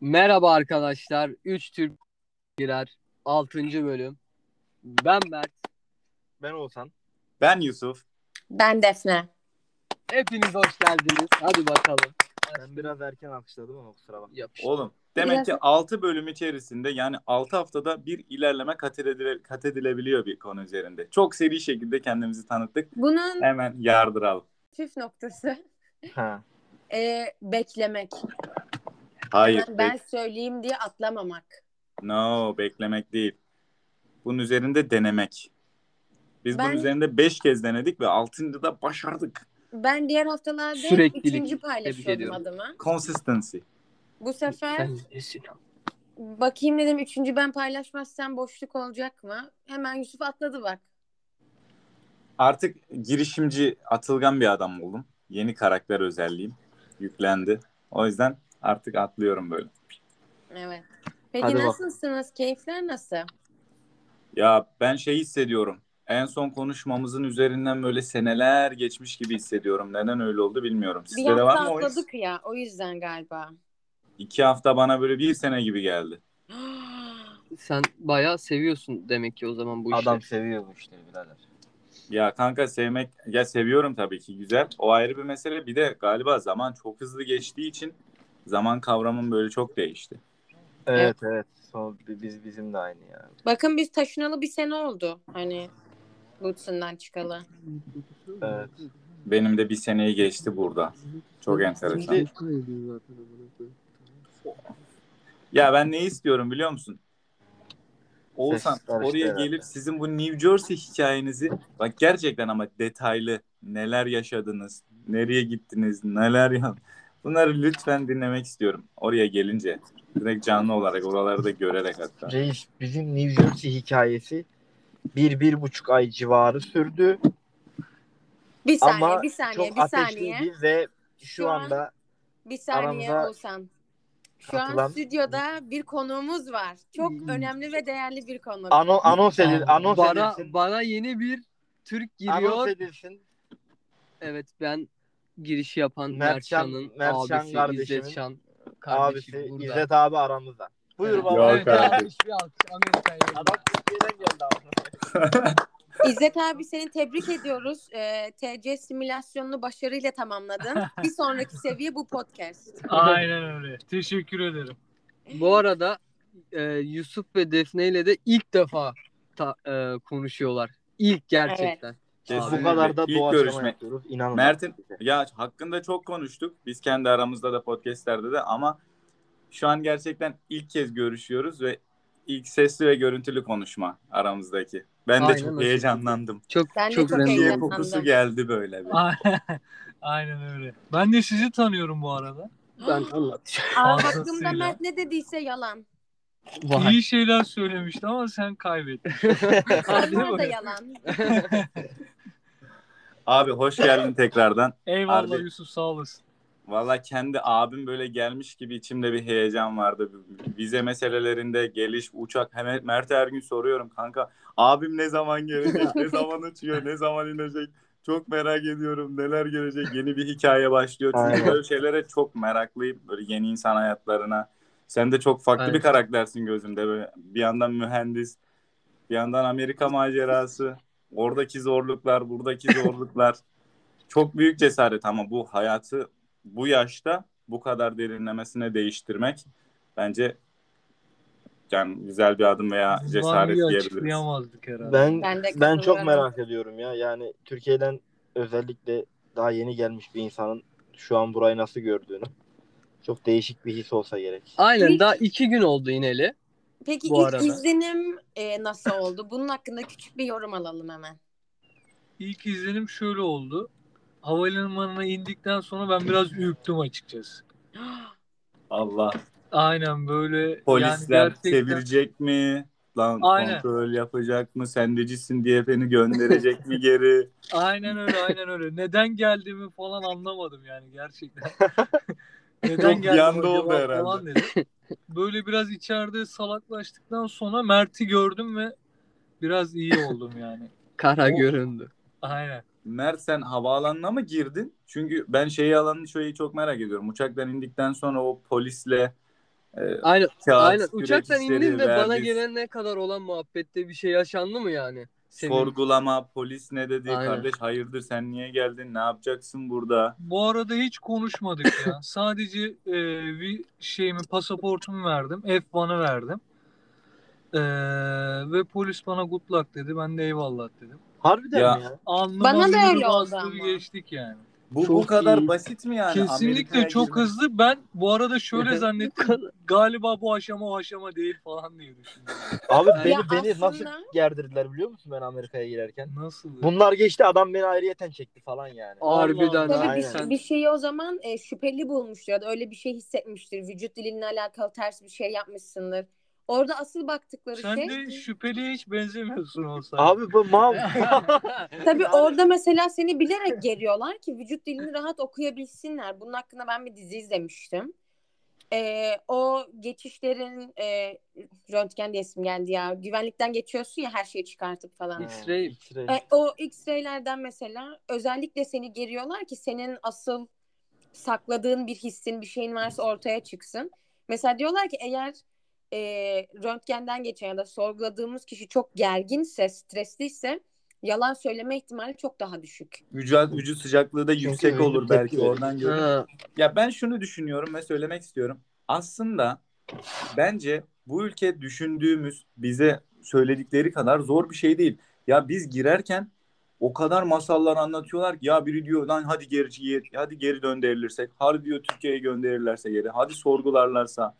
Merhaba arkadaşlar. 3 Türk girer 6. bölüm. Ben Mert. Ben Oğuzhan. Ben Yusuf. Ben Defne. Hepiniz hoş geldiniz. Hadi bakalım. Ben biraz erken alkışladım ama kusura bakma. Oğlum demek Biraz- ki 6 bölüm içerisinde yani 6 haftada bir ilerleme kat, edile- kat edilebiliyor bir konu üzerinde. Çok seri şekilde kendimizi tanıttık. Bunun Hemen yardıralım. püf noktası Ha. e, beklemek. Hayır. Ben, ben bek- söyleyeyim diye atlamamak. no beklemek değil. Bunun üzerinde denemek. Biz bunun Ben- üzerinde 5 kez denedik ve 6. da başardık. Ben diğer haftalarda Süreklilik. üçüncü paylaşıyordum adımı. Consistency. Bu sefer bakayım dedim üçüncü ben paylaşmazsam boşluk olacak mı? Hemen Yusuf atladı bak. Artık girişimci, atılgan bir adam oldum. Yeni karakter özelliğim yüklendi. O yüzden artık atlıyorum böyle. Evet. Peki Hadi bak. nasılsınız? Keyifler nasıl? Ya ben şey hissediyorum. En son konuşmamızın üzerinden böyle seneler geçmiş gibi hissediyorum. Neden öyle oldu bilmiyorum. Bir Sizde de var hafta mı o atladık ya o yüzden galiba. İki hafta bana böyle bir sene gibi geldi. Sen bayağı seviyorsun demek ki o zaman bu işi. Adam seviyor bu işleri birader. Ya kanka sevmek, ya seviyorum tabii ki güzel. O ayrı bir mesele. Bir de galiba zaman çok hızlı geçtiği için zaman kavramım böyle çok değişti. Evet evet. Son, biz bizim de aynı ya. Bakın biz taşınalı bir sene oldu. Hani Lutz'undan çıkalı. Evet. Benim de bir seneyi geçti burada. Çok enteresan. Şimdi- Ya ben ne istiyorum biliyor musun? Oğuzhan Ses karıştı oraya herhalde. gelip sizin bu New Jersey hikayenizi bak gerçekten ama detaylı neler yaşadınız, nereye gittiniz, neler yap Bunları lütfen dinlemek istiyorum. Oraya gelince direkt canlı olarak oraları da görerek hatta. Reis bizim New Jersey hikayesi bir, bir buçuk ay civarı sürdü. Bir saniye, Ama bir saniye, çok bir saniye. ateşliydi ve şu, Şu an- anda Bir saniye Aramıza Oğuzhan. Şu an katılan- stüdyoda bir konuğumuz var. Çok önemli ve değerli bir konuk. ano, anons, edil, anons bana, edilsin. bana yeni bir Türk Anons giriyor. edilsin. Evet ben girişi yapan Mertcan- Mertcan'ın Mertcan abisi kardeşimin İzzetcan kardeşi Abisi burada. İzzet abi aramızda. Buyur Evet. baba. Yok Evet, abi. Adam Türkiye'den geldi abi. İzzet abi seni tebrik ediyoruz. Ee, TC simülasyonunu başarıyla tamamladın. bir sonraki seviye bu podcast. Aynen öyle. Teşekkür ederim. Bu arada e, Yusuf ve Defne ile de ilk defa ta- e, konuşuyorlar. İlk gerçekten. Kesinlikle. Bu kadar da İlk doğaçlama görüşme. yapıyoruz. İnanın. Mert'in ya hakkında çok konuştuk. Biz kendi aramızda da podcastlerde de ama şu an gerçekten ilk kez görüşüyoruz ve ilk sesli ve görüntülü konuşma aramızdaki. Ben de Aynen çok öyle. heyecanlandım. Çok Ben de çok, çok heyecanlandım. kokusu geldi böyle bir. Aynen öyle. Ben de sizi tanıyorum bu arada. Ben anlatacağım. Aa, hakkımda Mert ne dediyse yalan. Vay. İyi şeyler söylemişti ama sen kaybettin. Onlar da yalan. Abi hoş geldin tekrardan. Eyvallah Harbi. Yusuf sağ olasın. Valla kendi abim böyle gelmiş gibi içimde bir heyecan vardı. Vize meselelerinde geliş, uçak. Hemen Mert her gün soruyorum kanka. Abim ne zaman gelecek, ne zaman uçuyor, ne zaman inecek. Çok merak ediyorum neler gelecek. Yeni bir hikaye başlıyor. Çünkü Aynen. böyle şeylere çok meraklıyım. Böyle yeni insan hayatlarına. Sen de çok farklı Evet. bir karaktersin gözümde. Böyle bir yandan mühendis, bir yandan Amerika macerası. Oradaki zorluklar, buradaki zorluklar. Çok büyük cesaret ama bu hayatı bu yaşta bu kadar derinlemesine değiştirmek bence yani güzel bir adım veya cesaret diyebiliriz. herhalde. Ben Ben de ben çok merak ediyorum ya. Yani Türkiye'den özellikle daha yeni gelmiş bir insanın şu an burayı nasıl gördüğünü. Çok değişik bir his olsa gerek. Aynen daha iki gün oldu ineli. Peki Bu ilk arada. izlenim e, nasıl oldu? Bunun hakkında küçük bir yorum alalım hemen. İlk izlenim şöyle oldu. Havalimanına indikten sonra ben biraz ürktüm açıkçası. Allah. Aynen böyle Polisler yani gerçekten çevirecek mi? Lan Aynen. kontrol yapacak mı? Sendecisin diye beni gönderecek mi geri? aynen öyle aynen öyle. Neden geldiğimi falan anlamadım yani gerçekten. Neden Çok bir geldim anda acaba oldu herhalde. falan dedim. Böyle biraz içeride salaklaştıktan sonra Mert'i gördüm ve biraz iyi oldum yani. Kara O- göründü. Aynen. Mert sen havaalanına mı girdin? Çünkü ben şeyi alanını şöyle çok merak ediyorum. Uçaktan indikten sonra o polisle e, Aynen. kağıt Aynen. Uçaktan indin ve bana gelene kadar olan muhabbette bir şey yaşandı mı yani? Senin sorgulama, polis ne dedi? Aynen. Kardeş hayırdır sen niye geldin? Ne yapacaksın burada? Bu arada hiç konuşmadık ya. Sadece e, bir şeyimi, pasaportumu verdim. F1'ı verdim. E, ve polis bana good luck dedi. Ben de eyvallah dedim. Harbiden Ya. mi ya? Bana da öyle oldu bastı, ama. geçtik yani. Bu Çok bu kadar iyi. basit mi yani? Kesinlikle Amerika'ya çok girmek? hızlı. Ben bu arada şöyle zannettim. Galiba bu aşama o aşama değil falan diye düşündüm. Abi Ya beni, beni aslında- nasıl gerdirdiler biliyor musun ben Amerika'ya girerken? Nasıl? Bunlar geçti adam beni ayrıyeten çekti falan yani. Harbiden. Tabii bir, Aynen. bir şeyi o zaman e, şüpheli bulmuştur ya da öyle bir şey hissetmiştir. Vücut dilinle alakalı ters bir şey yapmışsındır. Orada asıl baktıkları Sen şey de şüpheliye hiç benzemiyorsun olsa. Abi bu mal. tabii Yani- orada mesela seni bilerek geriyorlar ki vücut dilini rahat okuyabilsinler. Bunun hakkında ben bir dizi izlemiştim. E, o geçişlerin e, röntgen diye isim geldi ya. Güvenlikten geçiyorsun ya her şeyi çıkartıp falan. X-ray. X-ray. E, o X-ray'lerden mesela özellikle seni geriyorlar ki senin asıl sakladığın bir hissin, bir şeyin varsa ortaya çıksın. Mesela diyorlar ki eğer e, röntgenden geçen ya da sorguladığımız kişi çok gerginse, stresliyse yalan söyleme ihtimali çok daha düşük. Vücut, vücut sıcaklığı da yüksek olur belki oradan görün. Ha, Ya ben şunu düşünüyorum ve söylemek istiyorum. Aslında bence bu ülke düşündüğümüz bize söyledikleri kadar zor bir şey değil. Ya biz girerken o kadar masallar anlatıyorlar ki ya biri diyor lan hadi geri hadi geri döndürülürsek, hadi diyor Türkiye'ye gönderirlerse geri, hadi sorgularlarsa.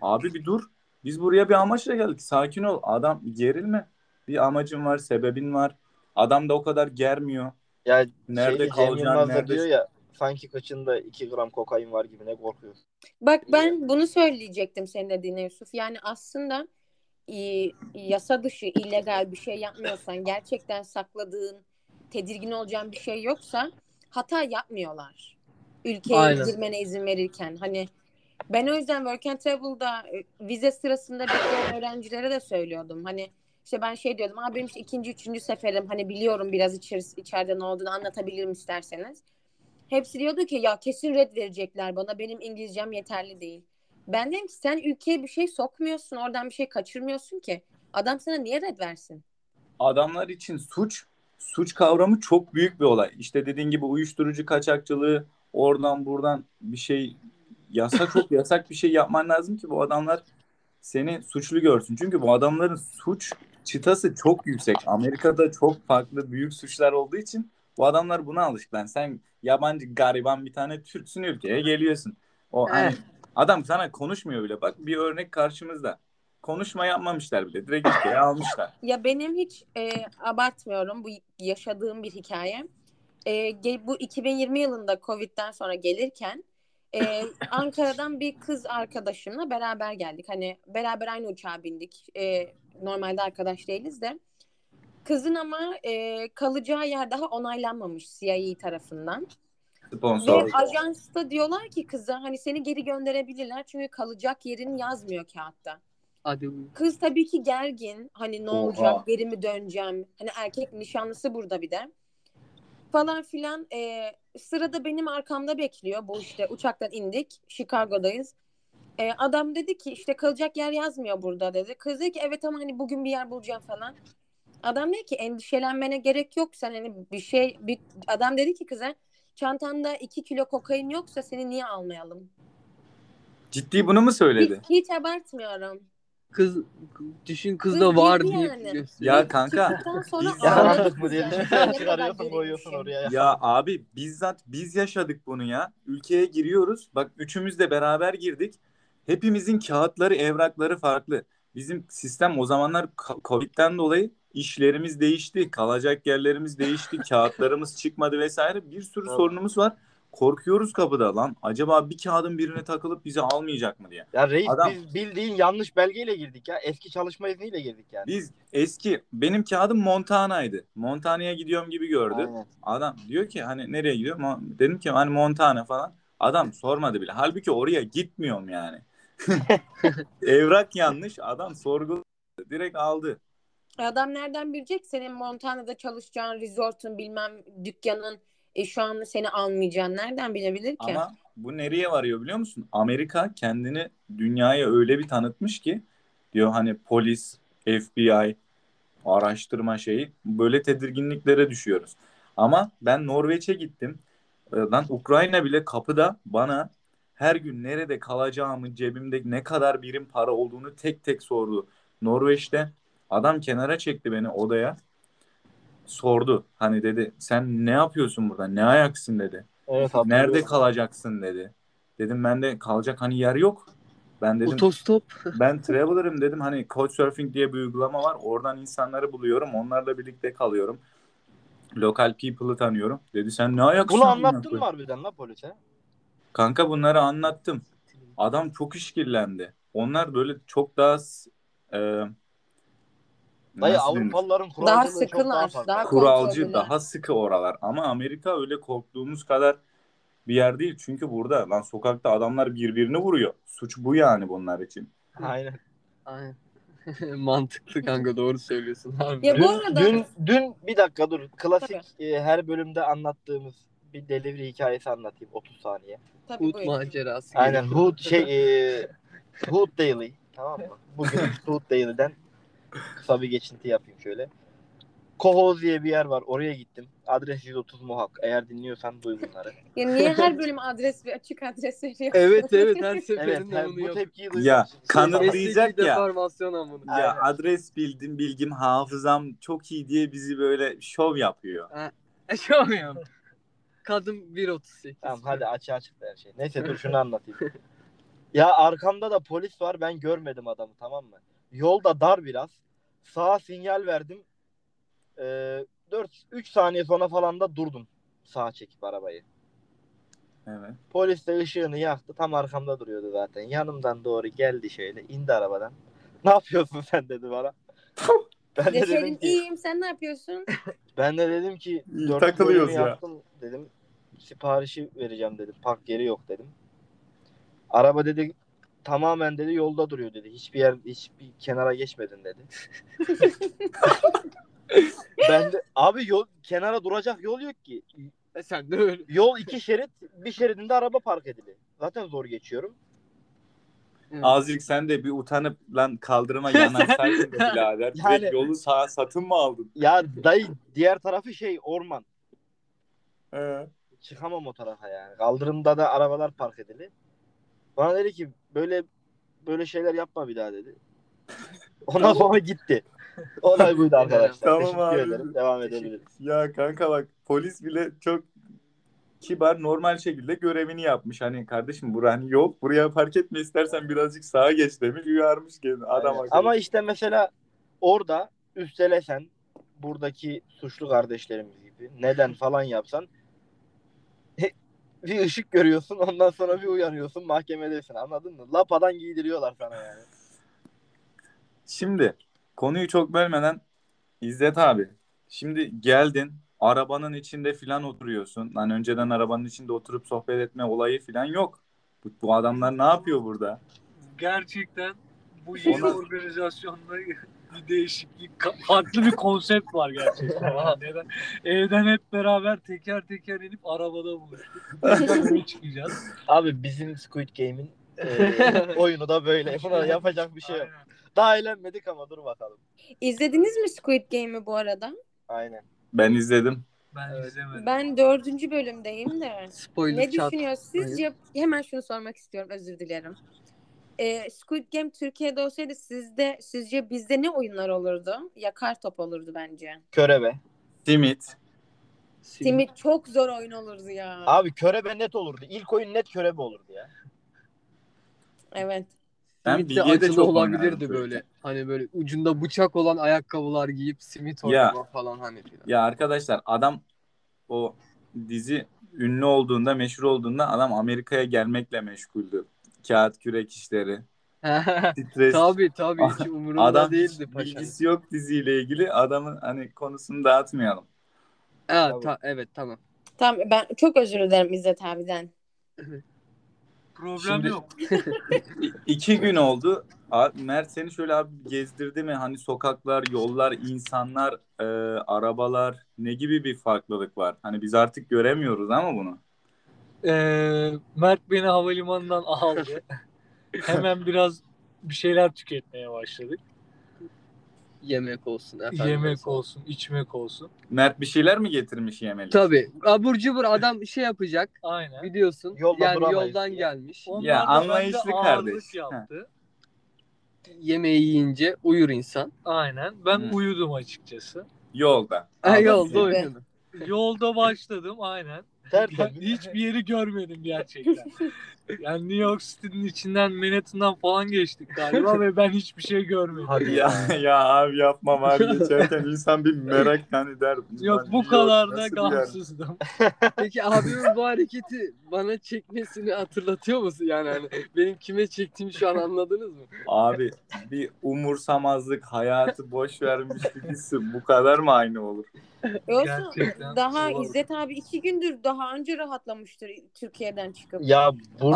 Abi bir dur. Biz buraya bir amaçla geldik. Sakin ol. Adam gerilme. Bir amacın var, sebebin var. Adam da o kadar germiyor. Ya Nerede şey, kalacaksın, nerede- diyor ya sanki kaçında 2 gram kokain var gibi ne korkuyorsun. Bak ben bunu söyleyecektim senin dediğine Yusuf. Yani aslında e, yasa dışı, illegal bir şey yapmıyorsan, gerçekten sakladığın, tedirgin olacağın bir şey yoksa hata yapmıyorlar. Ülkeye Aynen. girmene izin verirken. Hani ben o yüzden Work and Travel'da e, vize sırasında bekleyen öğrencilere de söylüyordum. Hani işte ben şey diyordum. Abi benim işte ikinci, üçüncü seferim. Hani biliyorum biraz içeri, içeride ne olduğunu anlatabilirim isterseniz. Hepsi diyordu ki ya kesin red verecekler bana. Benim İngilizcem yeterli değil. Ben dedim ki sen ülkeye bir şey sokmuyorsun. Oradan bir şey kaçırmıyorsun ki. Adam sana niye red versin? adamlar için suç suç kavramı çok büyük bir olay. İşte dediğin gibi uyuşturucu kaçakçılığı oradan buradan bir şey yasa çok yasak bir şey yapman lazım ki bu adamlar seni suçlu görsün. Çünkü bu adamların suç çıtası çok yüksek. Amerika'da çok farklı büyük suçlar olduğu için bu adamlar buna alışık. Lan sen yabancı gariban bir tane Türksün ülkeye geliyorsun. O hani adam sana konuşmuyor bile. Bak bir örnek karşımızda. Konuşma yapmamışlar bile. Direkt ülkeye almışlar. Ya benim hiç e, abartmıyorum bu yaşadığım bir hikaye. E, bu 2020 yılında Covid'den sonra gelirken e, Ankara'dan bir kız arkadaşımla beraber geldik. Hani beraber aynı uçağa bindik. E, normalde arkadaş değiliz de. Kızın ama e, kalacağı yer daha onaylanmamış CIA tarafından. Sponsor. Ve ajansta diyorlar ki kıza hani seni geri gönderebilirler çünkü kalacak yerin yazmıyor kağıtta. Hadi Kız tabii ki gergin. Hani ne Oha. olacak? Geri mi döneceğim? Hani erkek nişanlısı burada bir de. Falan filan. Ee, sırada benim arkamda bekliyor. Bu işte uçaktan indik. Chicago'dayız. Ee, adam dedi ki işte kalacak yer yazmıyor burada dedi. Kız dedi ki evet ama hani bugün bir yer bulacağım falan. Adam dedi ki endişelenmene gerek yok. Sen hani bir şey bir adam dedi ki kıza çantanda 2 kilo kokain yoksa seni niye almayalım? Ciddi bunu mu Hiç, söyledi? hiç abartmıyorum. Kız düşün Kız kızda var girdi diye yani. gösteriyor. Ya kanka. Çıktıktan sonra Biz-. Yakalandık mı diye çıkarıyorsun koyuyorsun oraya. Ya. Ya abi bizzat biz yaşadık bunu ya. Ülkeye giriyoruz. Bak üçümüz de beraber girdik. Hepimizin kağıtları, evrakları farklı. Bizim sistem o zamanlar Covid'den dolayı işlerimiz değişti. Kalacak yerlerimiz değişti. Kağıtlarımız çıkmadı vesaire. Bir sürü Evet. sorunumuz var. Korkuyoruz kapıda lan. Acaba bir kağıdın birine takılıp bizi almayacak mı diye. Ya reis Adam- biz bildiğin yanlış belgeyle girdik ya. Eski çalışma izniyle girdik yani. Biz eski benim kağıdım Montana'ydı. Montana'ya gidiyorum gibi gördü. Aynen. Adam diyor ki hani nereye gidiyor? Mo- Dedim ki hani Montana falan. Adam sormadı bile. Halbuki oraya gitmiyorum yani. Evrak yanlış. Adam sorguladı. Direkt aldı. Adam nereden bilecek senin Montana'da çalışacağın resortun bilmem dükkanın e, şu an seni almayacağını nereden bilebilir ki? Ama bu nereye varıyor biliyor musun? Amerika kendini dünyaya öyle bir tanıtmış ki diyor hani polis, FBI, araştırma şeyi böyle tedirginliklere düşüyoruz. Ama ben Norveç'e gittim. Ee, Lan Ukrayna bile kapıda bana her gün nerede kalacağımı, cebimde ne kadar birim para olduğunu tek tek sordu. Norveç'te adam kenara çekti beni odaya. Sordu. Hani dedi sen ne yapıyorsun burada? Ne ayaksın dedi. Evet. Nerede kalacaksın dedi. Dedim ben de kalacak hani yer yok. Ben dedim Otostop. ben traveler'ım dedim hani Couchsurfing diye bir uygulama var. Oradan insanları buluyorum. Onlarla birlikte kalıyorum. Lokal people'ı tanıyorum. Dedi sen ne ayaksın? Bunu anlattın koyayım?" mı harbiden la polise? Kanka bunları anlattım. Adam çok işkillendi. Onlar böyle çok daha e, Dayı nasıl denir? Avrupalıların Daha kuralcılığı çok sıkılar, daha daha kuralcı kontrollü. daha sıkı oralar. Ama Amerika öyle korktuğumuz kadar bir yer değil. Çünkü burada lan sokakta adamlar birbirini vuruyor. Suç bu yani bunlar için. Aynen. Aynen. Mantıklı kanka doğru söylüyorsun. Harbi. Ya bu Dün, arada dün, dün bir dakika dur. Klasik e, her bölümde anlattığımız bir delivery hikayesi anlatayım 30 saniye. tabii Hood macerası. Aynen. Hood şey e, Hood Daily tamam mı? Bugün Hood Daily'den kısa bir geçinti yapayım şöyle. Kohoz diye bir yer var. Oraya gittim. Adres 130 Mohak. Eğer dinliyorsan duy bunları. Ya niye her bölüm adres ve açık adres veriyorsun? Evet evet her Evet, seferinde her- bunu bu yap. tepkiyi Ya, kanıtlı- Mesleki Diyecek ya. deformasyon amına. Ya Aynen. adres bildim, bilgim, hafızam çok iyi diye bizi böyle şov yapıyor. Şey yapıyorum. Kadın 1.38. Tamam hadi açığa çıktı her şey. Neyse dur şunu anlatayım. ya arkamda da polis var. Ben görmedim adamı tamam mı? Yolda dar biraz. Sağa sinyal verdim. Ee, 4 3 saniye sonra falan da durdum. Sağa çekip arabayı. Evet. Polis de ışığını yaktı. Tam arkamda duruyordu zaten. Yanımdan doğru geldi şöyle. indi arabadan. Ne yapıyorsun sen dedi bana. ben de dedim ki iyiyim sen ne yapıyorsun? ben de dedim ki dört takılıyoruz ya. yaptım dedim. Siparişi vereceğim dedim. Park yeri yok dedim. Araba dedi tamamen dedi yolda duruyor dedi. Hiçbir yer hiçbir kenara geçmedin dedi. ben de abi yol kenara duracak yol yok ki. E sen de öyle. Yol iki şerit, bir şeridinde araba park edili. Zaten zor geçiyorum. Azıcık sen de bir utanıp lan kaldırıma yanaşsaydın da birader. Yani- yolu sağa satın mı aldın? Ya dayı diğer tarafı şey orman. He. Çıkamam o tarafa yani. Kaldırımda da arabalar park edili. Bana dedi ki böyle böyle şeyler yapma bir daha dedi. Ondan sonra gitti. Olay buydu arkadaşlar. Tamam Teşekkür abi. ederim. Devam edebiliriz. Ya kanka bak polis bile çok kibar normal şekilde görevini yapmış. Hani kardeşim bura hani yol buraya park etme istersen birazcık sağa geç demiş uyarmış kendini adam Aynen. Ama işte mesela orada üstelesen buradaki suçlu kardeşlerimiz gibi neden falan yapsan bir ışık görüyorsun ondan sonra bir uyanıyorsun mahkemedesin anladın mı? Lapadan giydiriyorlar sana yani. Şimdi konuyu çok bölmeden İzzet abi şimdi geldin arabanın içinde filan oturuyorsun. Lan önceden arabanın içinde oturup sohbet etme olayı filan yok. Bu, bu adamlar ne yapıyor burada? Gerçekten bu yeni Ona- organizasyonda bir değişiklik, farklı bir konsept var gerçekten. Neden? Evden hep beraber teker teker inip arabada buluştuk. Çıkacağız. Abi bizim Squid Game'in e, oyunu da böyle. Buna yapacak bir şey yok. Aynen. Daha eğlenmedik ama dur bakalım. İzlediniz mi Squid Game'i bu arada? Aynen. Ben izledim. Ben izlemedim. Ben dördüncü bölümdeyim de. Spoiler Ne düşünüyorsunuz? Sizce hemen şunu sormak istiyorum özür dilerim. Ee, Squid Game Türkiye'de olsaydı sizde sizce bizde ne oyunlar olurdu? Yakar top olurdu bence. Körebe. Simit. Simit çok zor oyun olurdu ya. Abi körebe net olurdu. İlk oyun net körebe olurdu ya. Evet. Ben Simit de acılı olabilirdi böyle. Hani böyle ucunda bıçak olan ayakkabılar giyip simit Ya. oynama falan hani filan. Ya arkadaşlar adam o dizi ünlü olduğunda, meşhur olduğunda adam Amerika'ya gelmekle meşguldü. Kağıt kürek işleri, stres. tabii tabii hiç umurumda Adam değildi paşa. bilgisi yok diziyle ilgili. Adamın hani konusunu dağıtmayalım. Tabii. ta- evet tamam. Tamam ben çok özür dilerim İzzet abiden. Problem Şimdi- yok. İki gün oldu. Abi, Mert seni şöyle abi gezdirdi mi? Hani sokaklar, yollar, insanlar, e, arabalar ne gibi bir farklılık var? Hani biz artık göremiyoruz ama bunu. Ee, Mert beni havalimanından aldı. Hemen biraz bir şeyler tüketmeye başladık. Yemek olsun efendim. Yemek olsun, içmek olsun. Mert bir şeyler mi getirmiş yemelik? Tabii. Abur cubur adam şey yapacak Aynen. biliyorsun. Yolda yani yoldan diye. gelmiş. Onlar Ya, anlayışlı kardeş. yaptı. Yemeği yiyince uyur insan. Aynen. Ben Hı. uyudum açıkçası. Yolda. Anladım. yolda uyudun. Yolda başladım aynen. Tertemiz. hiçbir yeri görmedim gerçekten. Yani New York City'nin içinden Manhattan'dan falan geçtik galiba ve ben hiçbir şey görmedim. Hadi Ya ya abi yapmam abi geçerken insan bir merak hani der. Yok "Ulan bu kadar da nasıl bir yer?" gamsızdım. Peki abimin bu hareketi bana çekmesini hatırlatıyor musun? Yani hani benim kime çektiğimi şu an anladınız mı? Abi bir umursamazlık, hayatı boş vermiş birisi bu kadar mı aynı olur? Yoksa Gerçekten daha zor. İzzet abi iki gündür daha önce rahatlamıştır Türkiye'den çıkıp. Ya burada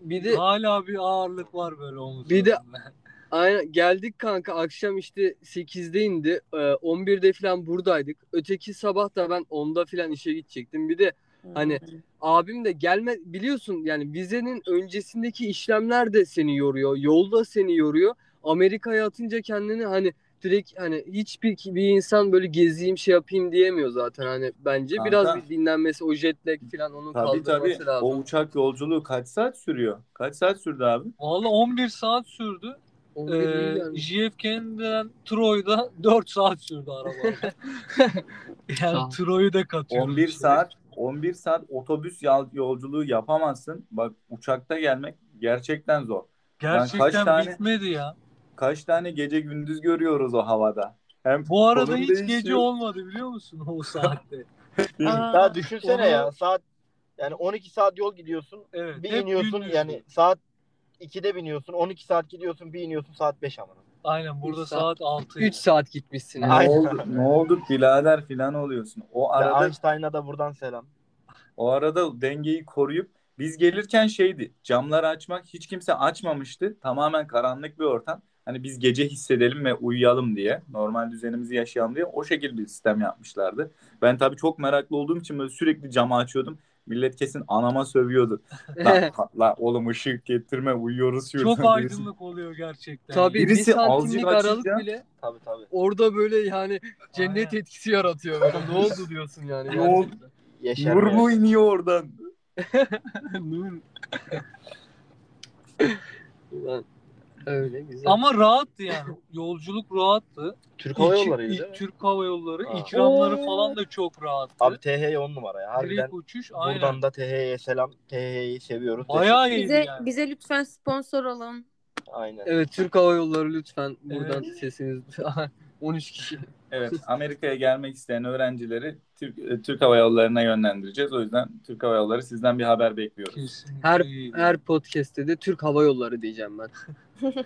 Bir de Hala bir ağırlık var böyle omuzlarında. Bir de- aynen geldik kanka akşam işte 8'de indi. Ee, 11'de falan buradaydık. Öteki sabah da ben 10'da falan işe gidecektim. Bir de Hani- abim de gelme biliyorsun yani vizenin öncesindeki işlemler de seni yoruyor. Yolda seni yoruyor. Amerika'ya atınca kendini hani direkt hani hiçbir bir insan böyle gezeyim şey yapayım diyemiyor zaten hani bence Kanka. biraz bir dinlenmesi o jet lag falan onun Tabii kaldırması tabii. lazım. O uçak yolculuğu kaç saat sürüyor? Kaç saat sürdü abi? Valla 11 saat sürdü. 11 iyi Ee, gelmiş. JFK'den Troy'da 4 saat sürdü araba. Yani Troy'u da katıyorum. 11 içine. saat 11 saat otobüs yol- yolculuğu yapamazsın. Bak uçakta gelmek gerçekten zor. Gerçekten kaç tane- bitmedi ya. Kaç tane gece gündüz görüyoruz o havada. Hem Bu arada hiç değişiyor. gece olmadı biliyor musun o saatte? Aa, ya düşünsene onu- ya saat yani 12 saat yol gidiyorsun. Evet. Bir iniyorsun gündüzdü. yani saat 2'de biniyorsun. 12 saat gidiyorsun. Bir iniyorsun saat 5 ama. Aynen burada Üç saat, saat- 6. 3 saat gitmişsin. Ne Aynen. oldu, ne oldu birader filan oluyorsun. O Ya arada Einstein'a da buradan selam. o arada dengeyi koruyup biz gelirken şeydi. Camları açmak hiç kimse açmamıştı. Tamamen karanlık bir ortam. Hani biz gece hissedelim ve uyuyalım diye. Normal düzenimizi yaşayalım diye. O şekilde bir sistem yapmışlardı. Ben tabii çok meraklı olduğum için böyle sürekli camı açıyordum. Millet kesin anama sövüyordu. La, la oğlum ışık getirme uyuyoruz şurada. Çok Birisi- aydınlık oluyor gerçekten. Tabii Birisi bir santimlik aralık açınca- bile Tabii tabii. orada böyle yani cennet Aynen. etkisi yaratıyor böyle. ne oldu diyorsun yani. Ne oldu? Nur ya. mu iniyor oradan? Nur. Öyle güzel. Ama rahattı yani. Yolculuk rahattı. Türk Hava İki- Yolları ilk değil mi? Türk Hava Yolları. Ha. ikramları Oo. falan da çok rahattı. Abi TH 10 numara ya. Harbiden Direkt uçuş aynen. buradan da TH'ye selam. TH'yi seviyoruz. Bayağı iyiydi bize yani. bize lütfen sponsor olun. Aynen. Evet Türk Hava Yolları lütfen buradan Evet. sesiniz 13 kişi. Evet, Amerika'ya gelmek isteyen öğrencileri Türk, e, Türk Hava Yolları'na yönlendireceğiz. O yüzden Türk Hava Yolları sizden bir haber bekliyoruz. Kesinlikle Her her podcast'te de Türk Hava Yolları diyeceğim ben.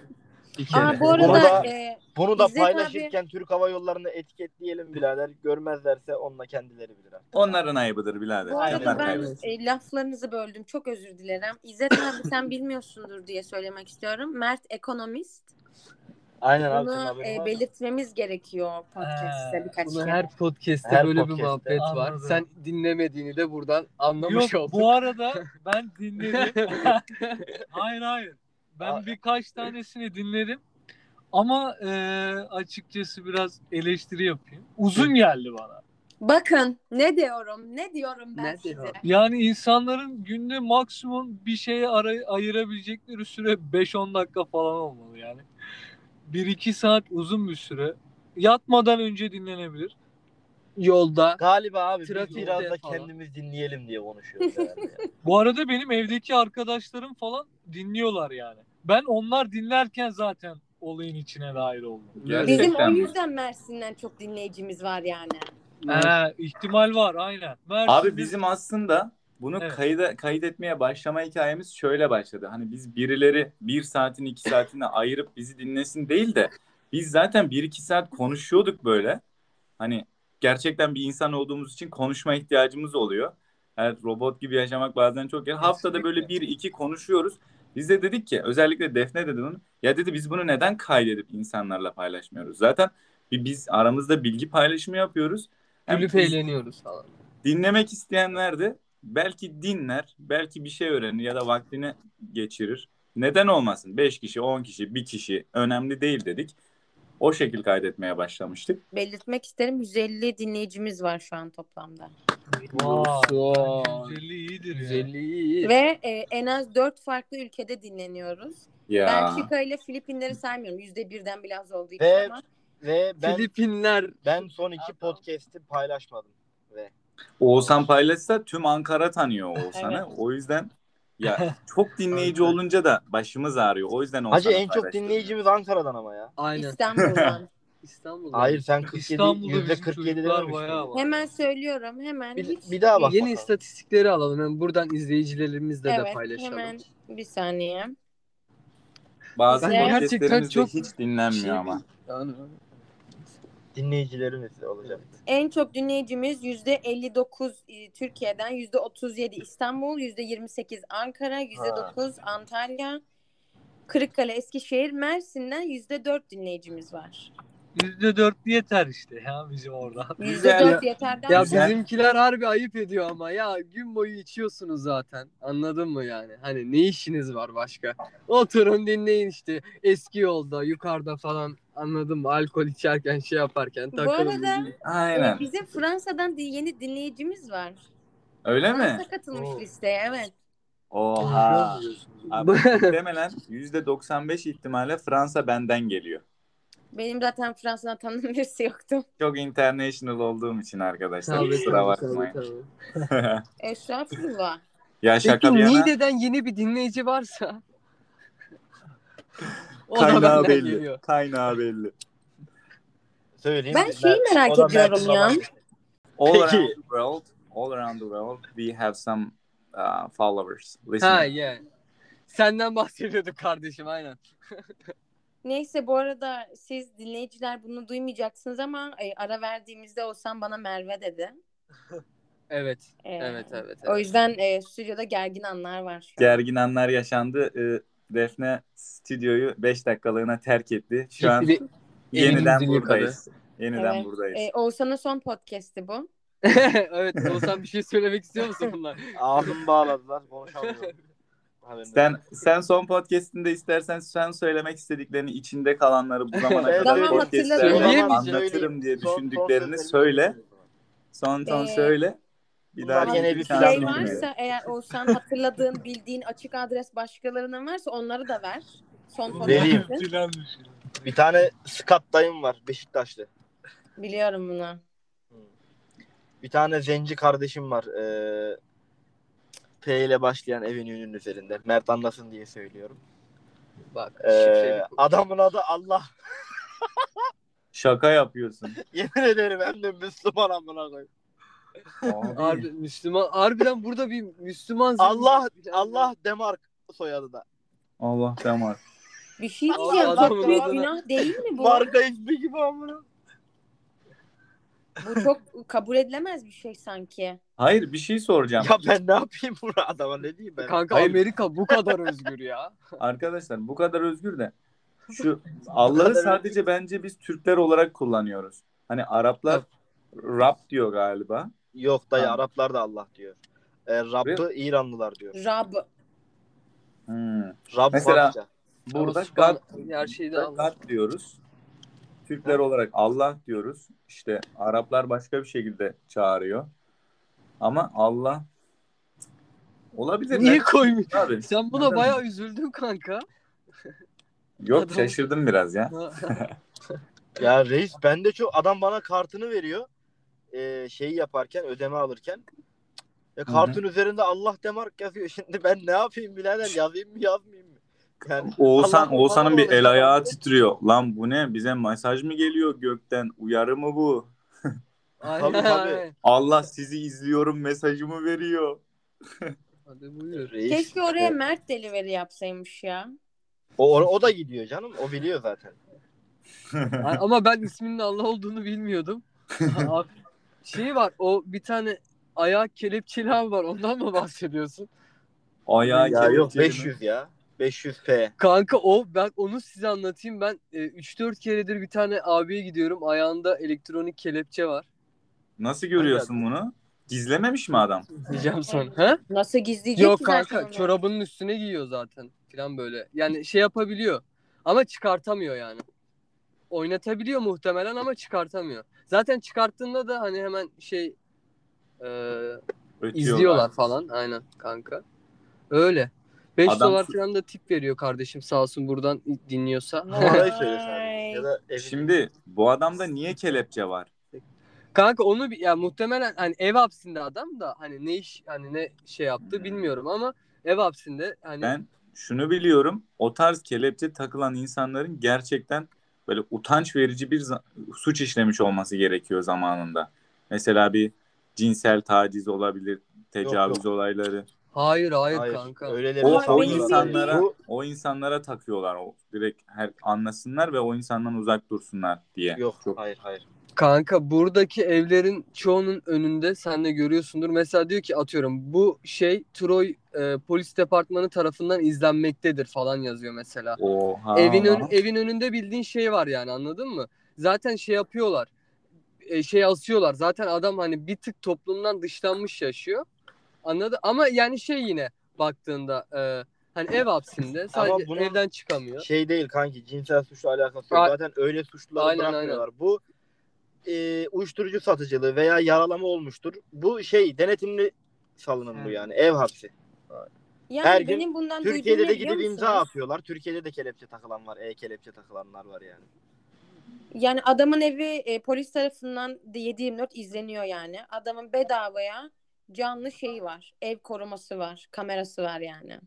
Aa bu arada Burada- e, Bunu da paylaşırken Türk Hava Yolları'nı etiketleyelim birader. Görmezlerse onunla kendileri bilir. Onların ayıbıdır birader. bu arada Onlar ben kaybetsin. e, laflarınızı böldüm. Çok özür dilerim. İzzet abi sen bilmiyorsundur diye söylemek istiyorum. Mert ekonomist. Aynen abi Bunu e, var belirtmemiz gerekiyor podcast'te Ee, birkaç Bunu kere. her podcast'te Her böyle bir podcast'te. muhabbet var. Anladım. Sen dinlemediğini de buradan anlamış Yok olduk. bu arada ben dinledim. hayır hayır. Ben Aa. birkaç tanesini dinledim. Ama e, açıkçası biraz eleştiri yapayım. Uzun geldi bana. Bakın ne diyorum? Ne diyorum ben Ne size? diyor? Yani insanların günde maksimum bir şeye ara- ayırabilecekleri süre 5-10 dakika falan olmalı yani. 1-2 saat uzun bir süre. Yatmadan önce dinlenebilir. Yolda Galiba abi biz Trafikte biraz da falan. kendimiz dinleyelim diye konuşuyoruz herhalde. ya. Bu arada benim evdeki arkadaşlarım falan dinliyorlar yani. Ben onlar dinlerken zaten olayın içine dahil oldum. Gerçekten Bizim o mi? yüzden Mersin'den çok dinleyicimiz var yani. He, ihtimal var aynen. Mersin'de- Abi bizim aslında bunu Evet. kayıda, kaydetmeye başlama hikayemiz şöyle başladı. Hani biz birileri bir saatin iki saatini ayırıp bizi dinlesin değil de biz zaten bir iki saat konuşuyorduk böyle. Hani gerçekten bir insan olduğumuz için konuşma ihtiyacımız oluyor. Evet, robot gibi yaşamak bazen çok ya. Haftada böyle bir iki konuşuyoruz. Biz de dedik ki özellikle Defne dedi bunu. Ya dedi biz bunu neden kaydedip insanlarla paylaşmıyoruz? Zaten biz aramızda bilgi paylaşımı yapıyoruz. Gülüp eğleniyoruz falan. dinlemek isteyenler de belki dinler, belki bir şey öğrenir ya da vaktini geçirir. Neden olmasın? 5 kişi, 10 kişi, 1 kişi önemli değil dedik. O şekil kaydetmeye başlamıştık. Belirtmek isterim 150 dinleyicimiz var şu an toplamda. Wow. 150 iyidir ya. 150 iyi. Ve e, en az 4 farklı ülkede dinleniyoruz. Ya Belçika ile Filipinleri saymıyorum. %1'den bile az olduğu için Ve- ama. Ve ben Filipinler ben son iki podcast'i paylaşmadım. Ve Oğuzhan paylaşsa tüm Ankara tanıyor Oğuzhan'ı. Evet. O yüzden ya çok dinleyici olunca da başımız ağrıyor. O yüzden Hacı Oğuzhan'ı en çok paylaştım. dinleyicimiz Ankara'dan ama ya. aynen. İstanbul'dan. İstanbul'da. Hayır sen 47 İstanbul'da yüzde bizim 47 çocuklar dememiştin. bayağı var. hemen söylüyorum. Hemen Bir, hiç. bir daha bak. Yeni bakalım. istatistikleri alalım. Hem buradan izleyicilerimizle de Evet paylaşalım. hemen bir saniye. Bazı Ben gerçekten podcastlerimiz de çok hiç dinlenmiyor şey- ama. Yani, Dinleyicilerimiz olacak. En çok dinleyicimiz %59 e, Türkiye'den, %37 İstanbul, %28 Ankara, %9 Antalya, Kırıkkale, Eskişehir, Mersin'den %4 dinleyicimiz var. %4 yeter işte ya bizim orada. Güzel %4 yeterden ya Güzel. bizimkiler harbi ayıp ediyor ama ya gün boyu içiyorsunuz zaten. Anladın mı yani? Hani ne işiniz var başka? Oturun dinleyin işte eski yolda yukarıda falan anladın mı? Alkol içerken şey yaparken Bu takılın. arada Aynen. bizim Fransa'dan di- yeni dinleyicimiz var. Öyle mi? Fransa katılmış Oo. listeye evet. Oha. Abi muhtemelen %95 ihtimalle Fransa benden geliyor. Benim zaten Fransa'dan tanıdığım birisi yoktu. Çok international olduğum için arkadaşlar. Tabii, Kusura tabii, bakmayın. tabii, tabii. Estağfurullah. ya şaka Peki bir yana Niğde'den yeni bir dinleyici varsa o kaynağı belli. geliyor. Kaynağı belli. Söyleyeyim. Ben şeyi merak o ediyorum ya. All Peki. around the world, all around the world, we have some uh, followers. Ha listeners. yeah. Senden bahsediyorduk kardeşim aynen. Neyse bu arada siz dinleyiciler bunu duymayacaksınız ama e, ara verdiğimizde olsam bana Merve dedi. Evet. E, Evet evet. O evet. yüzden e, stüdyoda gergin anlar var şu an. Gergin anlar yaşandı. Ee, Defne stüdyoyu 5 dakikalığına terk etti. Şu an yeniden elimizi buradayız. Yeniden Evet. buradayız. E, Oğuzhan'ın son podcast'i bu. evet Oğuzhan bir şey söylemek istiyor musun bunlar? Ağzımı bağladılar. Konuşamıyorum. Sen olsun. sen son podcast'inde istersen sen söylemek istediklerini içinde kalanları bu zamana kadar Tamam, podcast'te hatırladım. anlatırım diye Son- son düşündüklerini sözlerimi söyle. söyleyeyim. Son son Ee, söyle. Bir daha yine bir şey varsa eğer Oğuzhan hatırladığın bildiğin açık adres başkalarının varsa onları da ver. Son Vereyim. Bir tane Scott dayım var. Beşiktaşlı. Biliyorum bunu. Bir tane zenci kardeşim var. Ee, P ile başlayan Evenue'nun üzerinde. Mert anlasın diye söylüyorum. Bak. Ee, adamın adı Allah. Şaka yapıyorsun. Yemin ederim hem de Müslüman amına koyayım. Harbi, Müslüman. Harbiden burada bir Müslüman Allah Allah Demark soyadı da. Allah tamam. Bir şey diyeceğim. adamın Çok büyük adına- günah değil mi bu? Marka ismi gibi amına. Bu çok kabul edilemez bir şey sanki. Hayır bir şey soracağım. Ya ben ne yapayım burada adama ne diyeyim ben? Kanka Hayır. Amerika bu kadar özgür ya. Arkadaşlar bu kadar özgür de şu Allah'ı sadece bence biz Türkler olarak kullanıyoruz. Hani Araplar Rab diyor galiba. Yok dayı Ha. Araplar da Allah diyor. Ee, Rabb'ı İranlılar diyor. Rab. Hmm. Rab Mesela- Farsça. Burada God, her şeyde Allah. God diyoruz. Türkler olarak Allah diyoruz. İşte Araplar başka bir şekilde çağırıyor. Ama Allah olabilir Niye mi? koymuş? Abi. Sen buna bayağı üzüldün kanka. Yok Adam- şaşırdım biraz ya. Ya reis ben de çok adam bana kartını veriyor. Ee, şeyi yaparken ödeme alırken. Ya kartın üzerinde Allah Demark yazıyor. Şimdi ben ne yapayım birader yazayım mı yazmayayım mı? Yani Oğuzhan Allah Oğuzhan'ın bir el ayağı titriyor. Lan bu ne? Bize mesaj mı geliyor gökten? Uyarı mı bu? Aynen. tabii. Allah sizi izliyorum mesajımı veriyor. Hadi buyur. reis, Keşke oraya e, Mert delivery yapsaymış ya. o, o da gidiyor canım. O biliyor zaten. Ama ben isminin Allah olduğunu bilmiyordum. Şey var o bir tane ayağı kelepçeli abi var. Ondan mı bahsediyorsun? Ayağı Ya yok kelepçeli mi? 500 ya. 500p. Kanka o ben onu size anlatayım. Ben e, 3-4 keredir bir tane abiye gidiyorum. Ayağında elektronik kelepçe var. Nasıl görüyorsun bunu? Gizlememiş mi adam? Diyeceğim sana. Ha? Nasıl gizleyecek Yok ki kanka onu? çorabının üstüne giyiyor zaten falan böyle. Yani şey yapabiliyor ama çıkartamıyor yani. Oynatabiliyor muhtemelen ama çıkartamıyor. Zaten çıkarttığında da hani hemen şey e, Ötüyorlar. izliyorlar falan aynen kanka. Öyle. 5 Adam- dolar falan da tip veriyor kardeşim sağ olsun buradan dinliyorsa. Evini- Şimdi bu adamda niye kelepçe var? Kanka onu ya muhtemelen hani ev hapsinde adam da hani ne iş hani ne şey yaptı bilmiyorum ama ev hapsinde hani Ben şunu biliyorum. O tarz kelepçe takılan insanların gerçekten böyle utanç verici bir suç işlemiş olması gerekiyor zamanında. Mesela bir cinsel taciz olabilir, tecavüz yok. olayları. hayır hayır, Hayır. kanka. Öyleleri O, o insanlara Bu o insanlara takıyorlar. O direkt her anlasınlar ve o insandan uzak dursunlar diye. yok. Çok Hayır hayır. Kanka buradaki evlerin çoğunun önünde sen de görüyorsundur. Mesela diyor ki atıyorum bu şey Troy e, polis departmanı tarafından izlenmektedir falan yazıyor mesela. Oha. Evin ön- evin önünde bildiğin şey var yani anladın mı? Zaten şey yapıyorlar. E, şey asıyorlar. Zaten adam hani bir tık toplumdan dışlanmış yaşıyor. Anladı? Ama yani şey yine baktığında e, hani ev hapsinde sadece bunun evden çıkamıyor. Şey değil kanki cinsel suçla alakası yok. Zaten öyle suçluları Aynen, bırakmıyorlar. Bu e, uyuşturucu satıcılığı veya yaralama olmuştur. Bu şey denetimli salınım bu yani. Ev hapsi. Yani Her gün benim bundan duyduğum Türkiye'de de gidip imza atıyorlar. Türkiye'de de kelepçe takılan var. E-kelepçe takılanlar var yani. Yani adamın evi e, polis tarafından 7-24 izleniyor yani. Adamın bedavaya canlı şeyi var. Ev koruması var. Kamerası var yani.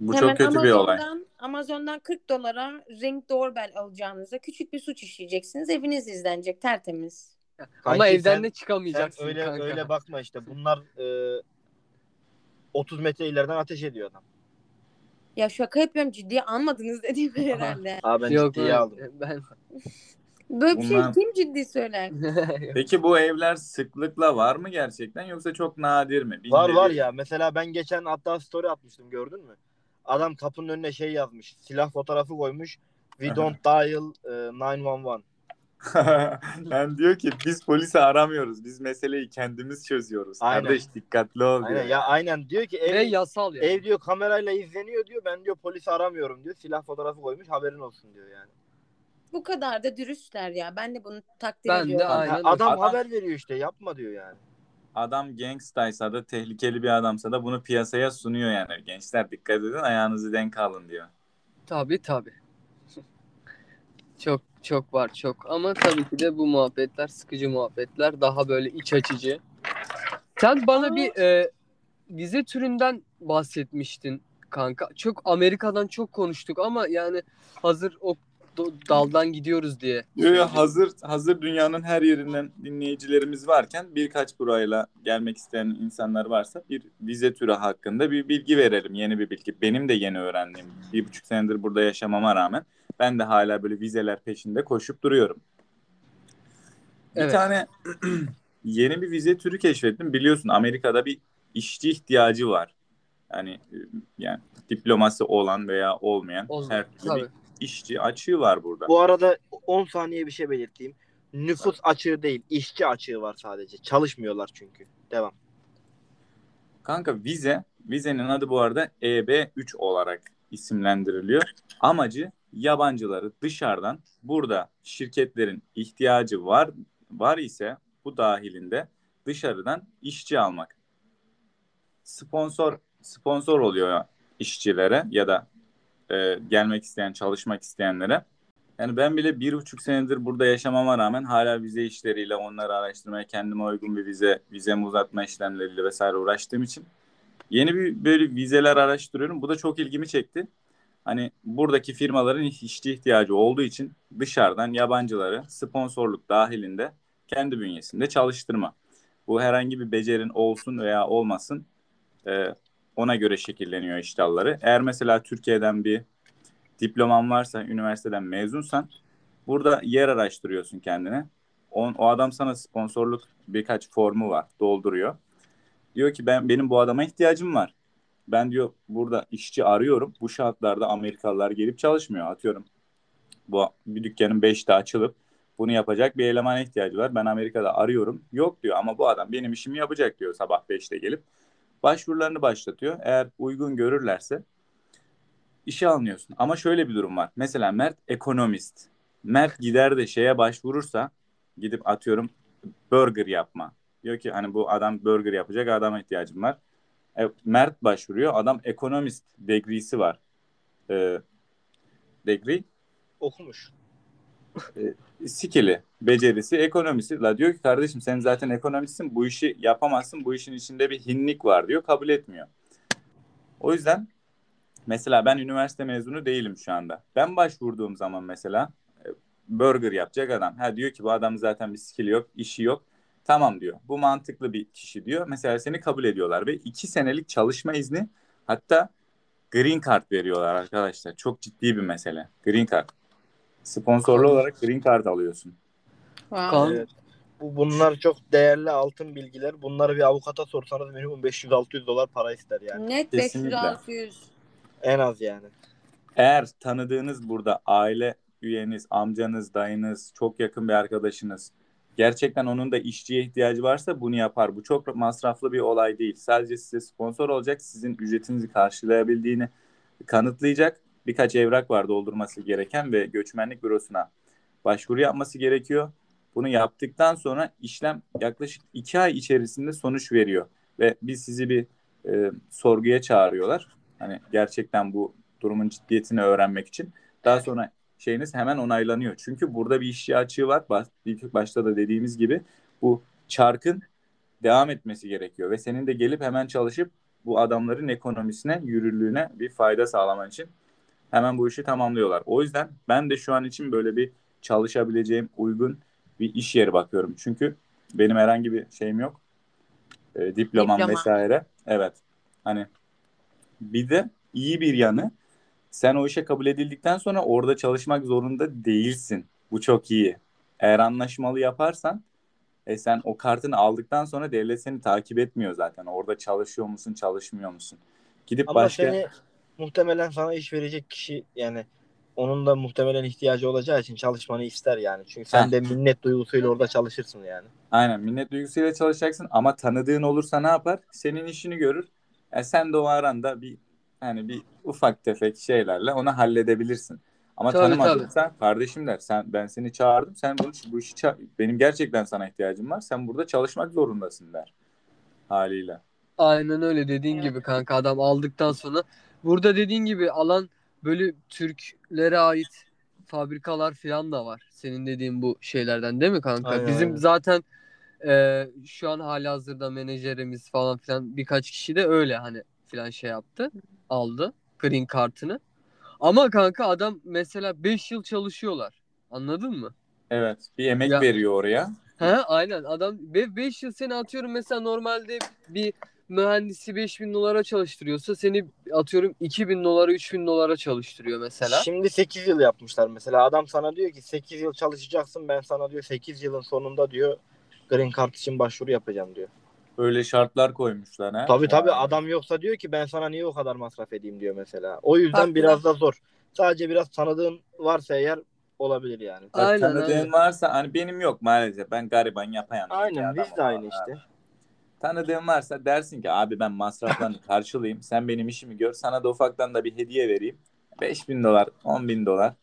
Bu Hemen çok kötü bir olay. Amazon'dan, Amazon'dan 40 dolara Ring Doorbell alacağınıza küçük bir suç işleyeceksiniz. Eviniz izlenecek tertemiz. Ama Kanki evden sen- de çıkamayacaksın Sen öyle kanka. öyle bakma işte. Bunlar e, 30 metre ileriden ateş ediyor adam. Ya şaka yapıyorum ciddiye almadınız dediğimi herhalde. Aa ben Yok ciddiye ben, aldım. ben Böyle bir Bunlar- şey kim ciddi söyler? Peki bu evler sıklıkla var mı gerçekten yoksa çok nadir mi? Var Binde var bir. ya. Mesela ben geçen hatta story atmıştım gördün mü? Adam kapının önüne şey yazmış. Silah fotoğrafı koymuş. We don't dial e, 911. ben diyor ki biz polisi aramıyoruz. Biz meseleyi kendimiz çözüyoruz. Aynen. Kardeş dikkatli ol diyor. Aynen ya aynen diyor ki ev, Ve yasal yani. ev diyor kamerayla izleniyor diyor. Ben diyor polisi aramıyorum diyor. Silah fotoğrafı koymuş haberin olsun diyor yani. Bu kadar da dürüstler ya. Ben de bunu takdir Ben de ediyorum. aynen. Ha, adam, Adam- haber veriyor işte yapma diyor yani. Adam gangstaysa da tehlikeli bir adamsa da bunu piyasaya sunuyor yani. Gençler dikkat edin ayağınızı denk alın diyor. Tabii tabii. Çok çok var çok ama tabii ki de bu muhabbetler sıkıcı muhabbetler daha böyle iç açıcı. Sen bana bir e, vize türünden bahsetmiştin kanka. Çok Amerika'dan çok konuştuk ama yani hazır o daldan gidiyoruz diye. Yo, yo, hazır hazır dünyanın her yerinden dinleyicilerimiz varken birkaç burayla gelmek isteyen insanlar varsa bir vize türü hakkında bir bilgi verelim. Yeni bir bilgi. Benim de yeni öğrendiğim. Bir buçuk senedir burada yaşamama rağmen ben de hala böyle vizeler peşinde koşup duruyorum. Bir Evet. tane yeni bir vize türü keşfettim. Biliyorsun Amerika'da bir işçi ihtiyacı var. Yani yani diploması olan veya olmayan O- her türlü tabii. İşçi açığı var burada. Bu arada 10 saniye bir şey belirteyim. Nüfus açığı değil, işçi açığı var sadece. Çalışmıyorlar çünkü. Devam. Kanka vize, vizenin adı bu arada EB3 olarak isimlendiriliyor. Amacı yabancıları dışarıdan burada şirketlerin ihtiyacı var var ise bu dahilinde dışarıdan işçi almak. Sponsor sponsor oluyor işçilere ya da e, gelmek isteyen, çalışmak isteyenlere. Yani ben bile bir buçuk senedir burada yaşamama rağmen hala vize işleriyle onları araştırmaya, kendime uygun bir vize, vizemi uzatma işlemleriyle vesaire uğraştığım için yeni bir böyle vizeler araştırıyorum. Bu da çok ilgimi çekti. Hani buradaki firmaların işçi ihtiyacı olduğu için dışarıdan yabancıları sponsorluk dahilinde kendi bünyesinde çalıştırma. Bu herhangi bir becerin olsun veya olmasın e, ona göre şekilleniyor iş dalları. Eğer mesela Türkiye'den bir diploman varsa, üniversiteden mezunsan burada yer araştırıyorsun kendine. O, o adam sana sponsorluk birkaç formu var. Dolduruyor. Diyor ki ben benim bu adama ihtiyacım var. Ben diyor burada işçi arıyorum. Bu şartlarda Amerikalılar gelip çalışmıyor. Atıyorum bu bir dükkanın 5'te açılıp bunu yapacak bir elemana ihtiyacı var. Ben Amerika'da arıyorum. Yok diyor ama bu adam benim işimi yapacak diyor sabah 5'te gelip. Başvurularını başlatıyor. Eğer uygun görürlerse işe alınıyorsun. Ama şöyle bir durum var. Mesela Mert ekonomist. Mert gider de şeye başvurursa gidip atıyorum burger yapma. Diyor ki hani bu adam burger yapacak adama ihtiyacım var. E, Mert başvuruyor. Adam ekonomist degree'si var. E, degree Okumuş. Skill'i, becerisi, ekonomisi. La diyor ki kardeşim sen zaten ekonomistsin bu işi yapamazsın. Bu işin içinde bir hinlik var diyor. Kabul etmiyor. O yüzden mesela ben üniversite mezunu değilim şu anda. Ben başvurduğum zaman mesela e, burger yapacak adam. Ha diyor ki bu adam zaten bir skill yok, işi yok. Tamam diyor. Bu mantıklı bir kişi diyor. Mesela seni kabul ediyorlar ve iki senelik çalışma izni hatta green card veriyorlar arkadaşlar. Çok ciddi bir mesele. Green card. Sponsorlu olarak green card alıyorsun. Wow. Kan- Evet. Bu, bunlar çok değerli altın bilgiler. Bunları bir avukata sorsanız minimum 500-600 dolar para ister yani. Net Kesinlikle. 500-600. En az yani. Eğer tanıdığınız burada aile üyeniz, amcanız, dayınız, çok yakın bir arkadaşınız gerçekten onun da işçiye ihtiyacı varsa bunu yapar. Bu çok masraflı bir olay değil. Sadece size sponsor olacak, sizin ücretinizi karşılayabildiğini kanıtlayacak birkaç evrak var doldurması gereken ve göçmenlik bürosuna başvuru yapması gerekiyor. Bunu yaptıktan sonra işlem yaklaşık iki ay içerisinde sonuç veriyor ve biz sizi bir e, sorguya çağırıyorlar. Hani gerçekten bu durumun ciddiyetini öğrenmek için. Daha sonra şeyiniz hemen onaylanıyor. Çünkü burada bir işçi açığı var. İlk başta da dediğimiz gibi bu çarkın devam etmesi gerekiyor ve senin de gelip hemen çalışıp bu adamların ekonomisine, yürürlüğüne bir fayda sağlaman için hemen bu işi tamamlıyorlar. O yüzden ben de şu an için böyle bir çalışabileceğim uygun bir iş yeri bakıyorum. Çünkü benim herhangi bir şeyim yok. E, diplomam Diploma. vesaire. Evet. Hani bir de iyi bir yanı sen o işe kabul edildikten sonra orada çalışmak zorunda değilsin. Bu çok iyi. Eğer anlaşmalı yaparsan e sen o kartını aldıktan sonra devlet seni takip etmiyor zaten. Orada çalışıyor musun, çalışmıyor musun? Gidip Ama başka seni muhtemelen sana iş verecek kişi yani onun da muhtemelen ihtiyacı olacağı için çalışmanı ister yani. Çünkü sen Heh. de minnet duygusuyla orada çalışırsın yani. Aynen minnet duygusuyla çalışacaksın ama tanıdığın olursa ne yapar? Senin işini görür. E sen de o aranda bir hani bir ufak tefek şeylerle onu halledebilirsin. Ama Tabii, tanımadıysa kardeşim der sen ben seni çağırdım. Sen bu, bu işi ça- benim gerçekten sana ihtiyacım var. Sen burada çalışmak zorundasın der. Haliyle. Aynen öyle dediğin gibi kanka adam aldıktan sonra burada dediğin gibi alan böyle Türklere ait fabrikalar falan da var. Senin dediğin bu şeylerden değil mi kanka? Aynen, Bizim aynen. zaten e, şu an halihazırda menajerimiz falan filan birkaç kişi de öyle hani filan şey yaptı. Aldı green kartını. Ama kanka adam mesela 5 yıl çalışıyorlar. Anladın mı? Evet. Bir emek Ya- veriyor oraya. He aynen adam 5 yıl seni atıyorum mesela normalde bir mühendisi 5000 dolara çalıştırıyorsa seni atıyorum 2000 dolara 3000 dolara çalıştırıyor mesela. Şimdi 8 yıl yapmışlar mesela. Adam sana diyor ki 8 yıl çalışacaksın. Ben sana diyor 8 yılın sonunda diyor Green Card için başvuru yapacağım diyor. Öyle şartlar koymuşlar ha. Tabii tabii adam yoksa diyor ki ben sana niye o kadar masraf edeyim diyor mesela. O yüzden Haklı. biraz da zor. Sadece biraz tanıdığın varsa eğer olabilir yani. Bak, Aynen, tanıdığın aynen. varsa hani benim yok maalesef. Ben gariban yapayalnızım. Aynen biz de aynı işte. Tanıdığın varsa dersin ki abi ben masraflarını karşılayayım. Sen benim işimi gör. Sana da ufaktan da bir hediye vereyim. 5000 dolar, 10 bin dolar.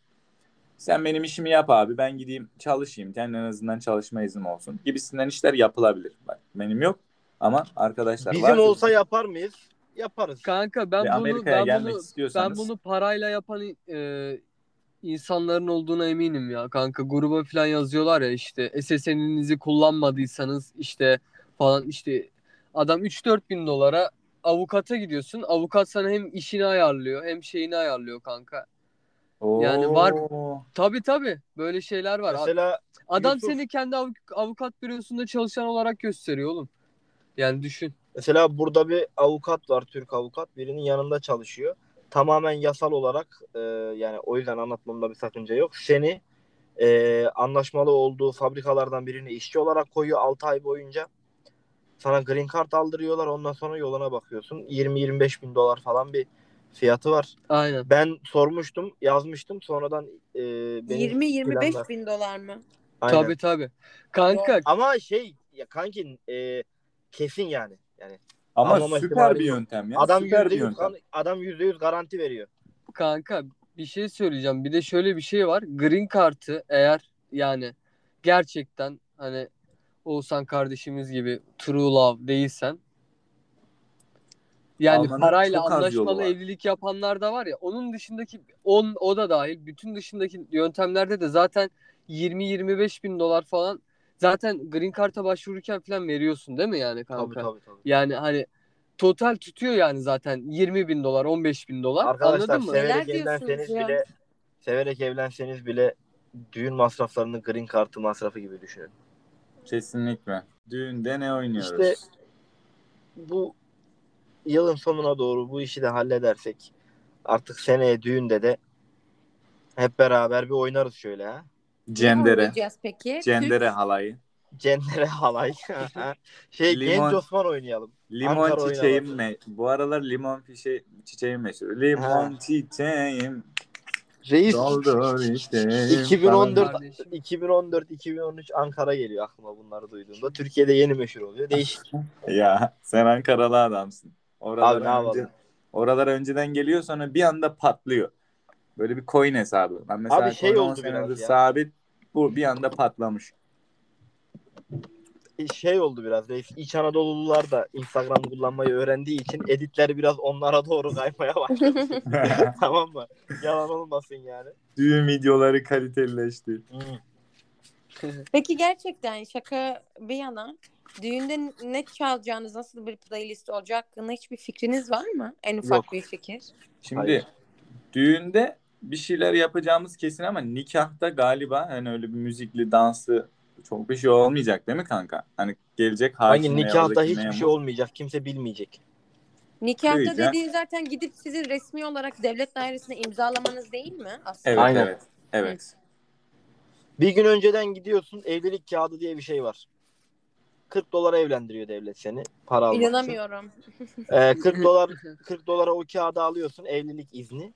Sen benim işimi yap abi. Ben gideyim çalışayım. Kendi en azından çalışma iznim olsun. Gibisinden işler yapılabilir. Bak benim yok ama arkadaşlar Bizim varsa- olsa yapar mıyız? Yaparız. Kanka ben Ve bunu Amerika'ya ben gelmek bunu istiyorsanız ben bunu parayla yapan e, insanların olduğuna eminim ya kanka. Gruba falan yazıyorlar ya işte SSN'inizi kullanmadıysanız işte falan işte adam 3-4 bin dolara avukata gidiyorsun. Avukat sana hem işini ayarlıyor hem şeyini ayarlıyor kanka. Yani var- Oo. Tabii tabii böyle şeyler var. Mesela Adam Yusuf- seni kendi avuk- avukat bürosunda çalışan olarak gösteriyor oğlum. Yani düşün. Mesela burada bir avukat var, Türk avukat. Birinin yanında çalışıyor. Tamamen yasal olarak e, yani o yüzden anlatmamda bir sakınca yok. Seni e, anlaşmalı olduğu fabrikalardan birine işçi olarak koyuyor 6 ay boyunca. Sana green card aldırıyorlar. Ondan sonra yoluna bakıyorsun. 20-25 bin dolar falan bir fiyatı var. Aynen. Ben sormuştum, yazmıştım. Sonradan e, benim 20-25 planlar- bin dolar mı? Aynen. Tabii tabii. Kanka Ama şey ya kanki e, kesin yani. Yani Ama Anlama süper bir yöntem ya. adam süper yüzde bir yüz yöntem. adam yüzde yüz garanti veriyor. kanka bir şey söyleyeceğim. Bir de şöyle bir şey var. Green Card'ı eğer yani gerçekten hani Oğuzhan kardeşimiz gibi true love değilsen yani Almanın parayla anlaşmalı evlilik yapanlar da var ya onun dışındaki on, o da dahil bütün dışındaki yöntemlerde de zaten 20-25 bin dolar falan zaten Green Card'a başvururken falan veriyorsun değil mi yani Tabii kanka? tabii tabii. Yani hani total tutuyor yani zaten 20 bin dolar 15 bin dolar Arkadaşlar anladın mı? Severek evlenseniz ya? bile severek evlenseniz bile düğün masraflarını green kartı masrafı gibi düşünün. Kesinlikle. Düğünde ne oynuyoruz? İşte bu yılın sonuna doğru bu işi de halledersek artık seneye düğünde de hep beraber bir oynarız şöyle ha. Cendere. peki? Cendere Türk- halayı. Cendere halay. şey Limon. Genç Osman oynayalım. Limon Ankara çiçeğim oynaması. me bu aralar limon fişe çiçeğim meşhur. Limon çiçeğim Reis doldur işte. 2014 Kardeşim. 2014 2013 Ankara geliyor aklıma bunları duyduğumda. Türkiye'de yeni meşhur oluyor. Değişik. Ya sen Ankaralı adamsın. Oralar Abi ne yapalım? önce, oralar önceden geliyor sonra bir anda patlıyor. Böyle bir coin hesabı. Ben mesela Abi şey oldu biraz ya. sabit bu bir anda patlamış. Şey oldu biraz reis. İç Anadolulular da Instagram kullanmayı öğrendiği için editler biraz onlara doğru kaymaya başladı. tamam mı? Yalan olmasın yani. Düğün videoları kalitelileşti. Peki gerçekten şaka bir yana düğünde ne çalacağınız nasıl bir playlist olacak hakkında hiçbir fikriniz var mı? En ufak Yok. bir fikir. Şimdi Hayır. düğünde bir şeyler yapacağımız kesin ama nikahta galiba hani öyle bir müzikli danslı çok bir şey olmayacak değil mi kanka? Hani gelecek Hangi hakim nikahta hiçbir memur. şey olmayacak. Kimse bilmeyecek. Nikahta Duyacak. dediğin zaten gidip sizin resmi olarak devlet dairesine imzalamanız değil mi aslında? Evet Aynen. evet. Evet. Bir gün önceden gidiyorsun evlilik kağıdı diye bir şey var. 40 dolara evlendiriyor devlet seni. Para almak için. İnanamıyorum. Ee, 40 dolar 40 dolara o kağıdı alıyorsun evlilik izni.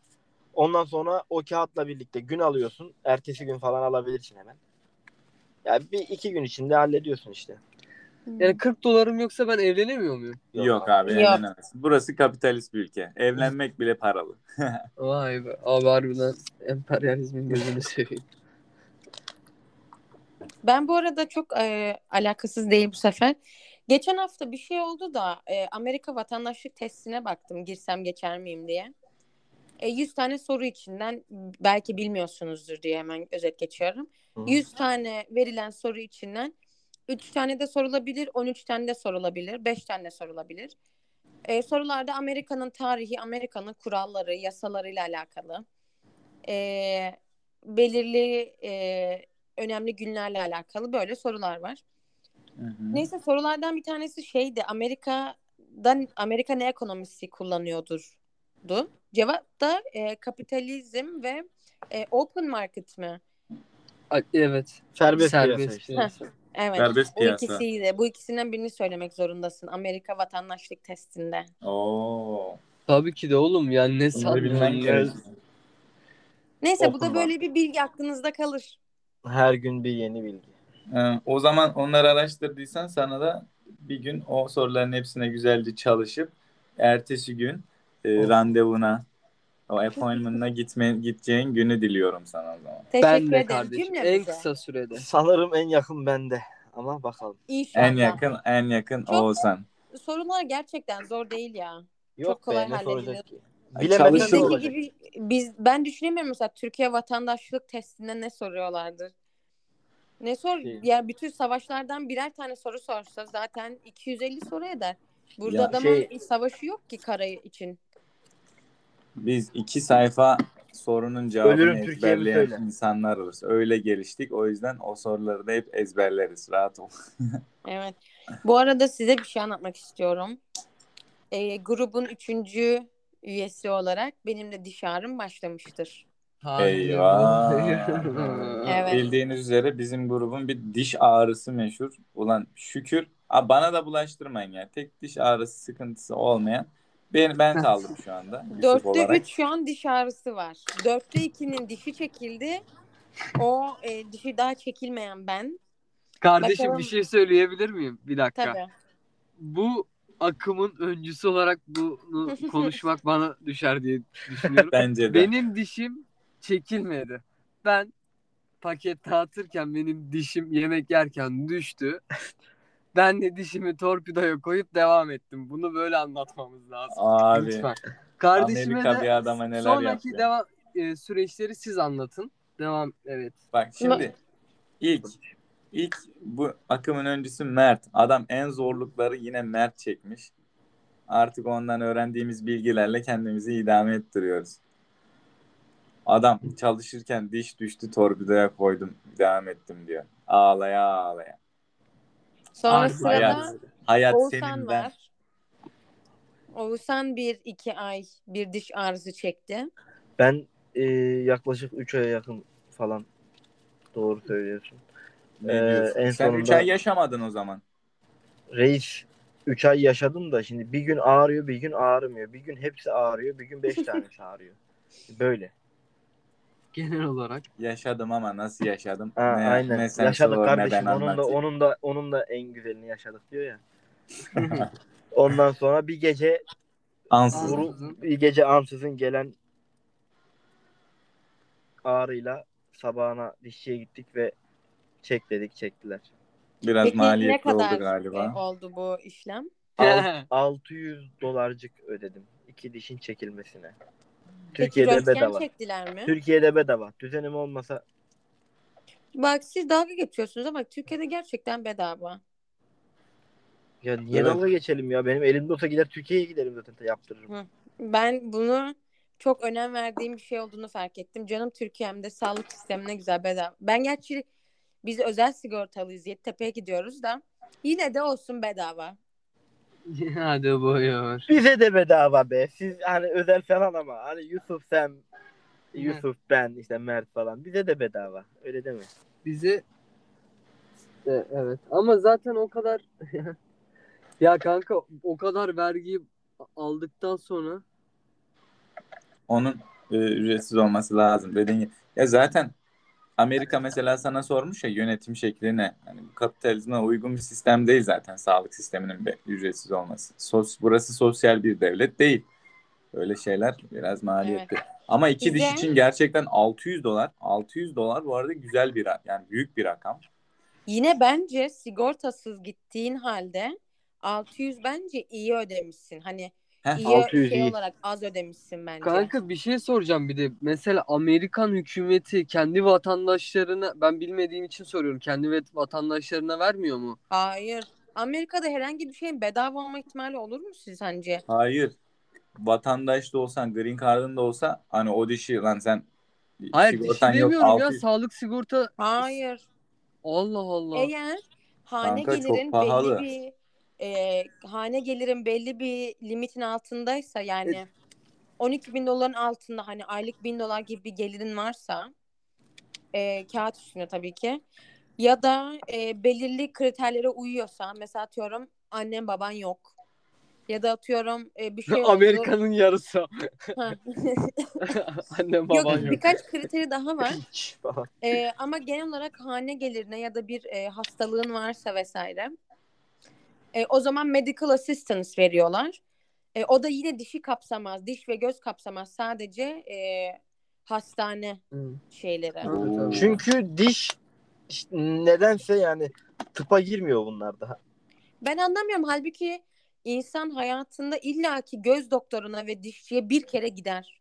Ondan sonra o kağıtla birlikte gün alıyorsun. Ertesi gün falan alabilirsin hemen. Ya bir iki gün içinde hallediyorsun işte. Yani 40 dolarım yoksa ben evlenemiyor muyum? Yok, abi Yok. evlenemezsin. Burası kapitalist bir ülke. Evlenmek bile paralı. Vay be. Abi harbiden emperyalizmin gözünü seveyim. Ben bu arada çok e, alakasız değil bu sefer. Geçen hafta bir şey oldu da e, Amerika vatandaşlık testine baktım girsem geçer miyim diye. E, 100 tane soru içinden belki bilmiyorsunuzdur diye hemen özet geçiyorum. Hı. 100 tane verilen soru içinden 3 tane de sorulabilir, 13 tane de sorulabilir, 5 tane de sorulabilir. E, sorularda Amerika'nın tarihi, Amerika'nın kuralları, yasalarıyla alakalı. E, belirli e, önemli günlerle alakalı böyle sorular var. Hı hı. Neyse sorulardan bir tanesi şeydi. Amerika'dan Amerika ne ekonomisi kullanıyordur? Du. Cevap da e, kapitalizm ve e, open market mi? Evet. Serbest, piyasa Serbest işte. piyasa. Evet. Serbest bu piyasa. ikisiydi. Bu ikisinden birini söylemek zorundasın. Amerika vatandaşlık testinde. Oo. Tabii ki de oğlum yani ne sandın bilmen gerekiyor. Neyse bu da böyle bir bilgi aklınızda kalır. Her gün bir yeni bilgi. Ee, o zaman onları araştırdıysan sana da bir gün o soruların hepsine güzelce çalışıp ertesi gün e, randevuna o appointment'ına gitme, gideceğin günü diliyorum sana o zaman. Teşekkür Ben de ederim kardeşim. En cümlemize. kısa sürede. Sanırım en yakın bende. Ama bakalım. İnşallah. En yakın en yakın Çok- Oğuzhan. Sorular gerçekten zor değil ya. Yok Çok kolay be, halledilir. Bizdeki olacak? gibi biz ben düşünemiyorum mesela Türkiye vatandaşlık testinde ne soruyorlardır. Ne sor? Şey- Ya bütün savaşlardan birer tane soru sorsa zaten 250 soru eder. Burada Ya adamın şey- savaşı yok ki kara için. Biz iki sayfa sorunun cevabını Ölürüm ezberleyen söyle. insanlarız. Öyle geliştik. O yüzden o soruları da hep ezberleriz. Rahat ol. Evet. Bu arada size bir şey anlatmak istiyorum. Ee, grubun üçüncü üyesi olarak benim de diş ağrım başlamıştır. Eyvah. Evet. Bildiğiniz üzere bizim grubun bir diş ağrısı meşhur. Ulan şükür. Aa, bana da bulaştırmayın ya. Tek diş ağrısı sıkıntısı olmayan ben, ben kaldım şu anda. Dörtte üç şu an diş ağrısı var. Dörtte ikinin dişi çekildi. O e, dişi daha çekilmeyen ben. Kardeşim Bakalım. bir şey söyleyebilir miyim? Bir dakika. Tabii. Bu akımın öncüsü olarak bunu konuşmak bana düşer diye düşünüyorum. Bence de. Benim dişim çekilmedi. Ben paket dağıtırken benim dişim yemek yerken düştü. Ben de dişimi torpidoya koyup devam ettim. Bunu böyle anlatmamız lazım. Abi Lütfen. Kardeşime Amerika de bir adama neler sonraki yaptı. devam e, süreçleri siz anlatın. Devam evet. Bak şimdi ilk ilk bu akımın öncüsü Mert. Adam en zorlukları yine Mert çekmiş. Artık ondan öğrendiğimiz bilgilerle kendimizi idame ettiriyoruz. Adam çalışırken diş düştü torpidoya koydum devam ettim diyor. Ağlaya ağlaya. Sonra Harbi sırada hayat. Hayat Oğuzhan senin ben. var. Oğuzhan bir iki ay bir diş ağrısı çekti. Ben e, yaklaşık 3 aya yakın falan doğru söylüyorsun. Ne Ee, diyorsun? en Sen 3 sonunda- ay yaşamadın o zaman. Reis 3 ay yaşadım da şimdi bir gün ağrıyor bir gün ağrımıyor. Bir gün hepsi ağrıyor bir gün 5 tanesi ağrıyor. Böyle. Genel olarak. Yaşadım ama nasıl yaşadım? Ha, ne, aynen. ne sen yaşadık sor, ne kardeşim. ben Onun da onun da onun da en güzelini yaşadık diyor ya. Ondan sonra bir gece Ansız. vuru, bir gece ansızın gelen ağrıyla sabahına dişçiye gittik ve çek dedik çektiler. Biraz Peki ne maliyetli oldu kadar galiba. e, oldu bu işlem? Alt- 600 dolarcık ödedim iki dişin çekilmesine. Peki Türkiye'de röntgen bedava. çektiler mi? Türkiye'de bedava. Düzenim olmasa Bak siz dalga geçiyorsunuz ama Türkiye'de gerçekten bedava. ya niye Evet. dalga geçelim ya? Benim elimde olsa gider Türkiye'ye giderim zaten yaptırırım. Ben bunu çok önem verdiğim bir şey olduğunu fark ettim. Canım Türkiye'mde sağlık sistemine güzel bedava. Ben gerçi biz özel sigortalıyız. Yeditepe'ye gidiyoruz da yine de olsun bedava. Hadi buyur. Bize de bedava be. Siz hani özel falan ama hani Yusuf sen Yusuf ben işte Mert falan bize de bedava. Öyle deme. Bizi E, evet ama zaten o kadar ya kanka o kadar vergiyi aldıktan sonra Onun e, ücretsiz olması lazım dediğin gibi. Ya zaten Amerika mesela sana sormuş ya yönetim şekli ne? Hani bu kapitalizme uygun bir sistem değil zaten sağlık sisteminin be- ücretsiz olması. Sos, burası sosyal bir devlet değil. Öyle şeyler biraz maliyetli. Ama iki diş Bize- için gerçekten 600 dolar. 600 dolar bu arada güzel bir yani büyük bir rakam. Yine bence sigortasız gittiğin halde 600 bence iyi ödemişsin. Hani Heh, iyi 600 şey iyi. olarak az ödemişsin bence. kanka bir şey soracağım bir de mesela Amerikan hükümeti kendi vatandaşlarına ben bilmediğim için soruyorum kendi vatandaşlarına vermiyor mu? Hayır. Amerika'da herhangi bir şeyin bedava olma ihtimali olur mu siz sence? Hayır. Vatandaş da olsan, green card'ın da olsa hani o dişi lan sen Hayır sigortan yok demiyorum ya 600. sağlık sigorta Hayır. Allah Allah. Eğer hane Kanka çok gelirin pahalı. belli bir e, hane gelirin belli bir limitin altındaysa yani 12 bin doların altında hani aylık bin dolar gibi bir gelirin varsa e, kağıt üstünde tabii ki ya da e, belirli kriterlere uyuyorsa mesela atıyorum annen baban yok ya da atıyorum e, bir şey oldu. Amerika'nın yarısı. Annem yok, baban yok. birkaç kriteri daha var. Ee, ama genel olarak hane gelirine ya da bir e, hastalığın varsa vesaire e, o zaman medical assistance veriyorlar. E, o da yine dişi kapsamaz, diş ve göz kapsamaz. Sadece e, hastane Hı. şeyleri. Tabii, tabii. Çünkü diş işte nedense yani tıpa girmiyor bunlarda. Ben anlamıyorum. Halbuki insan hayatında illaki göz doktoruna ve dişçiye bir kere gider.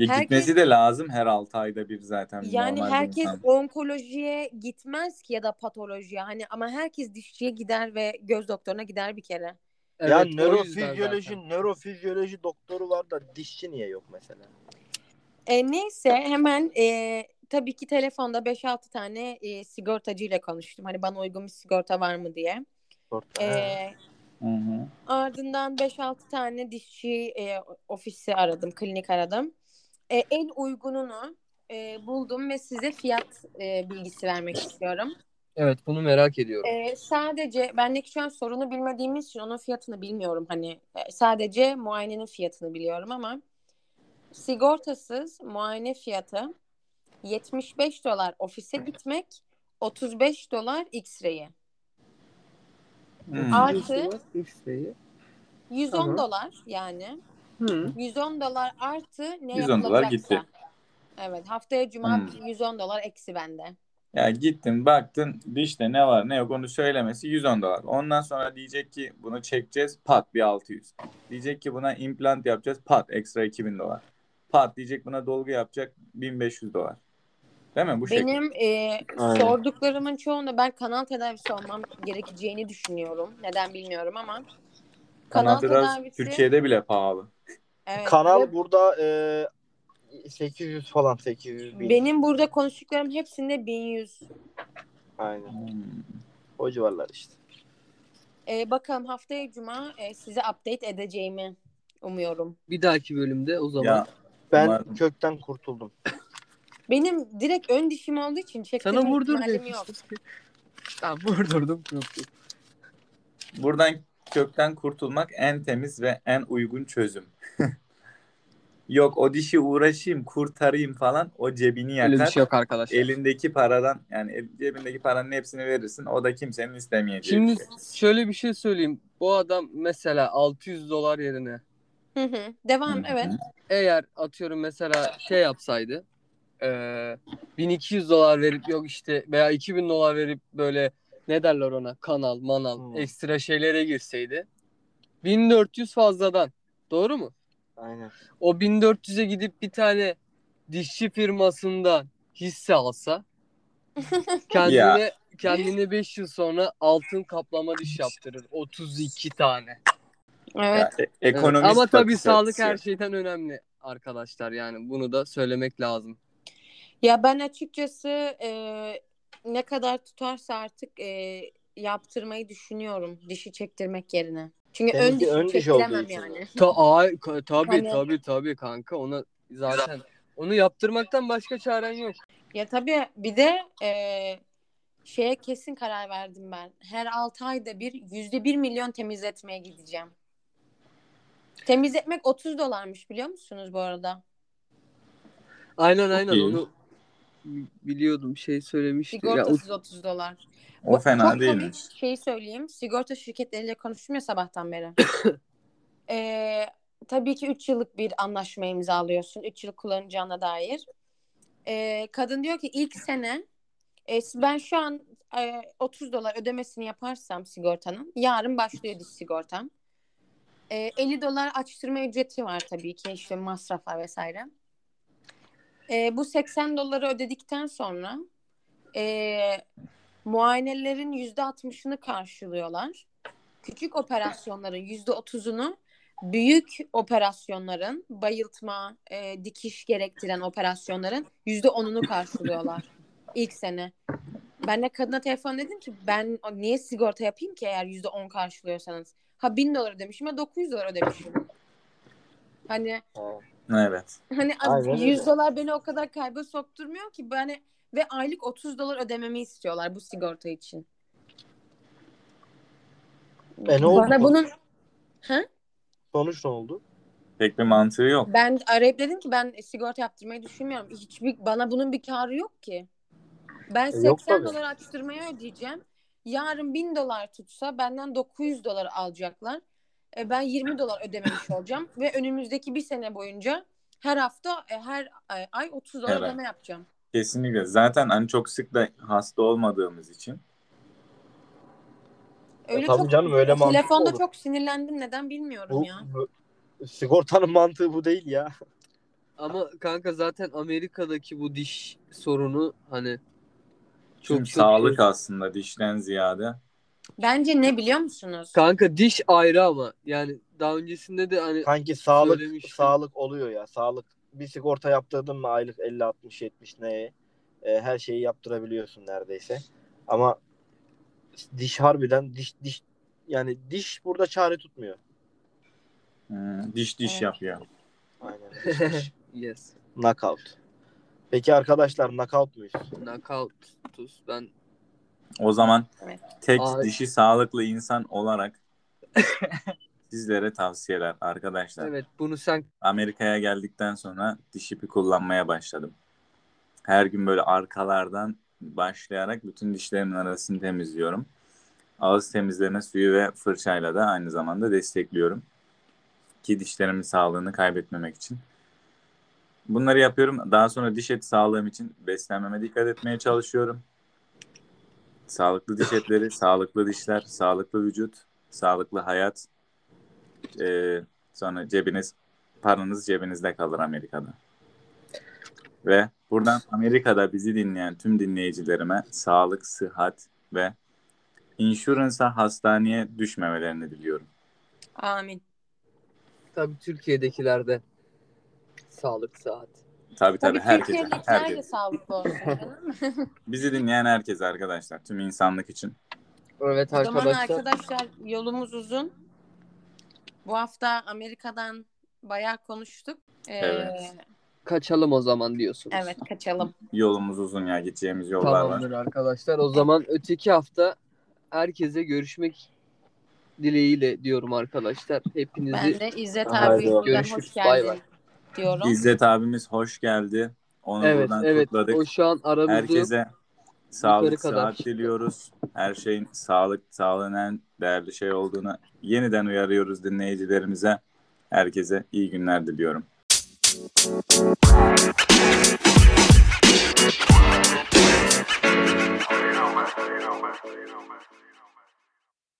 Ya Herkes- gitmesi de lazım her 6 ayda bir zaten. Yani herkes insan. onkolojiye gitmez ki ya da patolojiye. Hani ama herkes dişçiye gider ve göz doktoruna gider bir kere. Evet, ya nörofizyoloji, nörofizyoloji doktoru var da dişçi niye yok mesela? E, neyse hemen e, tabii ki telefonda 5-6 tane e, sigortacıyla konuştum. Hani bana uygun bir sigorta var mı diye. Orta. E, Hı hı. ardından 5-6 tane dişçi e, ofisi aradım, klinik aradım. E, en uygununu e, buldum ve size fiyat e, bilgisi vermek istiyorum. Evet bunu merak ediyorum. E, sadece bendeki şu an sorunu bilmediğimiz için onun fiyatını bilmiyorum. Hani e, sadece muayenenin fiyatını biliyorum ama sigortasız muayene fiyatı 75 dolar ofise gitmek, 35 dolar X-ray'i. Hmm. Artı X-ray'i. 110 Tamam. dolar yani. Hı. 110 dolar artı ne 110 dolar gitti. Evet haftaya cuma Hmm. 110 dolar eksi bende. Ya gittin baktın dişte ne var ne yok onu söylemesi 110 dolar. Ondan sonra diyecek ki bunu çekeceğiz pat bir 600. Diyecek ki buna implant yapacağız pat ekstra 2000 dolar. Pat diyecek buna dolgu yapacak 1500 dolar. Değil mi bu şekilde? Benim e, Aynen. sorduklarımın çoğunda ben kanal tedavisi olmam gerekeceğini düşünüyorum. Neden bilmiyorum ama. Kanal tedavisi Türkiye'de bile pahalı. Evet, Kanal ve burada e, 800 falan 800 bin. benim burada konuştuklarım hepsinde 1100. Aynen. Hmm. O civarlar işte. E, bakalım haftaya cuma e, size update edeceğimi umuyorum. Bir dahaki bölümde o zaman. Ya Ben Umarım. kökten kurtuldum. Benim direkt ön dişim olduğu için çektirme Sana vurdur ihtimalim diye. yok. Tamam vurdurdum. Buradan kökten kurtulmak en temiz ve en uygun çözüm. Yok o dişi uğraşayım kurtarayım falan o cebini yakar. Öyle bir şey yok arkadaşlar. Elindeki paradan yani cebindeki paranın hepsini verirsin. O da kimsenin istemeyeceği Şimdi bir şey. şöyle bir şey söyleyeyim. Bu adam mesela 600 dolar yerine Hı hı. Devam evet. eğer atıyorum mesela şey yapsaydı eee 1200 dolar verip yok işte veya 2000 dolar verip böyle ne derler ona kanal manal Hmm. ekstra şeylere girseydi 1400 fazladan doğru mu? Aynen. O 1400'e gidip bir tane dişçi firmasından hisse alsa kendine kendine 5 yıl sonra altın kaplama diş yaptırır 32 tane. Evet. Ya, e- Evet, Ama tabii sağlık her şeyden önemli arkadaşlar yani bunu da söylemek lazım. Ya ben açıkçası e, ne kadar tutarsa artık e, yaptırmayı düşünüyorum dişi çektirmek yerine. Çünkü ön dişi ön diş olduğu çektiremem için yani. Ta ay ka- tabii Hani- tabii tabii kanka ona zaten onu yaptırmaktan başka çaren yok. Ya tabii bir de e, şeye kesin karar verdim ben. Her 6 ayda bir yüzde bir milyon temizletmeye gideceğim. Temizletmek 30 dolarmış biliyor musunuz bu arada? Aynen aynen iyi. onu biliyordum şey söylemişti. Ya, Sigortasız 30 dolar. O Bak, fena çok değilmiş. komik şey söyleyeyim. Sigorta şirketleriyle konuştum ya sabahtan beri. Ee, tabii ki 3 yıllık bir anlaşma imzalıyorsun. 3 yıl kullanacağına dair. Ee, kadın diyor ki ilk sene e, ben şu an e, 30 dolar ödemesini yaparsam sigortanın yarın başlıyor diş sigortam. E, 50 dolar açtırma ücreti var tabii ki işte masraflar vesaire. E, bu 80 doları ödedikten sonra e, muayenelerin %60'ını karşılıyorlar. Küçük operasyonların %30'unu büyük operasyonların bayıltma, e, dikiş gerektiren operasyonların %10'unu karşılıyorlar ilk sene. Ben de kadına telefon dedim ki ben niye sigorta yapayım ki eğer %10 karşılıyorsanız. Ha 1000 dolar ödemişim ya 900 dolar ödemişim. Hani Evet. hani Aynen öyle. 100 dolar beni o kadar kayba sokturmuyor ki ben ve aylık 30 dolar ödememi istiyorlar bu sigorta için. E ne oldu? Bana bunun ha? Sonuç ne oldu? Pek bir mantığı yok. Ben arayıp dedim ki ben sigorta yaptırmayı düşünmüyorum. Hiçbir bana bunun bir karı yok ki. Ben E, 80 yok tabii. dolar açtırmaya ödeyeceğim. Yarın 1000 dolar tutsa benden 900 dolar alacaklar. E, ben 20 dolar ödememiş olacağım ve önümüzdeki bir sene boyunca her hafta e, her ay, ay 30 dolar Evet. ödeme yapacağım. Kesinlikle. Zaten hani çok sık da hasta olmadığımız için. Öyle tabii çok canım, öyle mantıklı telefonda olur. çok sinirlendim neden bilmiyorum Bu, ya. bu- sigortanın mantığı bu değil ya. Ama kanka zaten Amerika'daki bu diş sorunu hani çok çok sağlık aslında dişten ziyade. Bence ne biliyor musunuz? Kanka diş ayrı ama yani daha öncesinde de hani Kanki sağlık Söylemiştim. sağlık oluyor ya. Sağlık bir sigorta yaptırdın mı aylık 50 60 70 neye e, her şeyi yaptırabiliyorsun neredeyse. Ama diş harbiden diş diş yani diş burada çare tutmuyor. Hmm, diş diş Evet. yapıyor. Aynen. Diş, diş. yes. Knockout. Peki arkadaşlar knockout muyuz? Knockout. Tuz. Ben O zaman Evet. tek Ay. dişi sağlıklı insan olarak sizlere tavsiyeler arkadaşlar. evet bunu sen Amerika'ya geldikten sonra diş ipi kullanmaya başladım. Her gün böyle arkalardan başlayarak bütün dişlerimin arasını temizliyorum. Ağız temizleme suyu ve fırçayla da aynı zamanda destekliyorum. Ki dişlerimin sağlığını kaybetmemek için. Bunları yapıyorum. Daha sonra diş eti sağlığım için beslenmeme dikkat etmeye çalışıyorum. Sağlıklı diş etleri, sağlıklı dişler, sağlıklı vücut, sağlıklı hayat. Ee, sonra cebiniz, paranız cebinizde kalır Amerika'da. Ve buradan Amerika'da bizi dinleyen tüm dinleyicilerime sağlık, sıhhat ve insurance'a hastaneye düşmemelerini diliyorum. Amin. tabii Türkiye'dekilerde sağlık saat. Tabii tabii Tabii herkese. Türkiye'dekiler de herkese. sağlıklı olsun canım. Bizi dinleyen herkes arkadaşlar. Tüm insanlık için. Evet O zaman arkadaşlar. arkadaşlar yolumuz uzun. Bu hafta Amerika'dan bayağı konuştuk. Ee, Evet. Kaçalım o zaman diyorsunuz. Evet kaçalım. Yolumuz uzun ya. Gideceğimiz yollar var. Tamamdır arkadaşlar. O zaman öteki hafta herkese görüşmek dileğiyle diyorum arkadaşlar. Hepinizi Ben de İzzet Haydi abi bakalım. buradan Görüşürüz. hoş Bay geldin bay. Diyorum. İzzet abimiz hoş geldi. Onu Evet buradan evet. kutladık. O şu an aramızda. Herkese sağlık, çıktı. diliyoruz. Her şeyin sağlık, sağlığın en değerli şey olduğunu yeniden uyarıyoruz dinleyicilerimize. Herkese iyi günler diliyorum.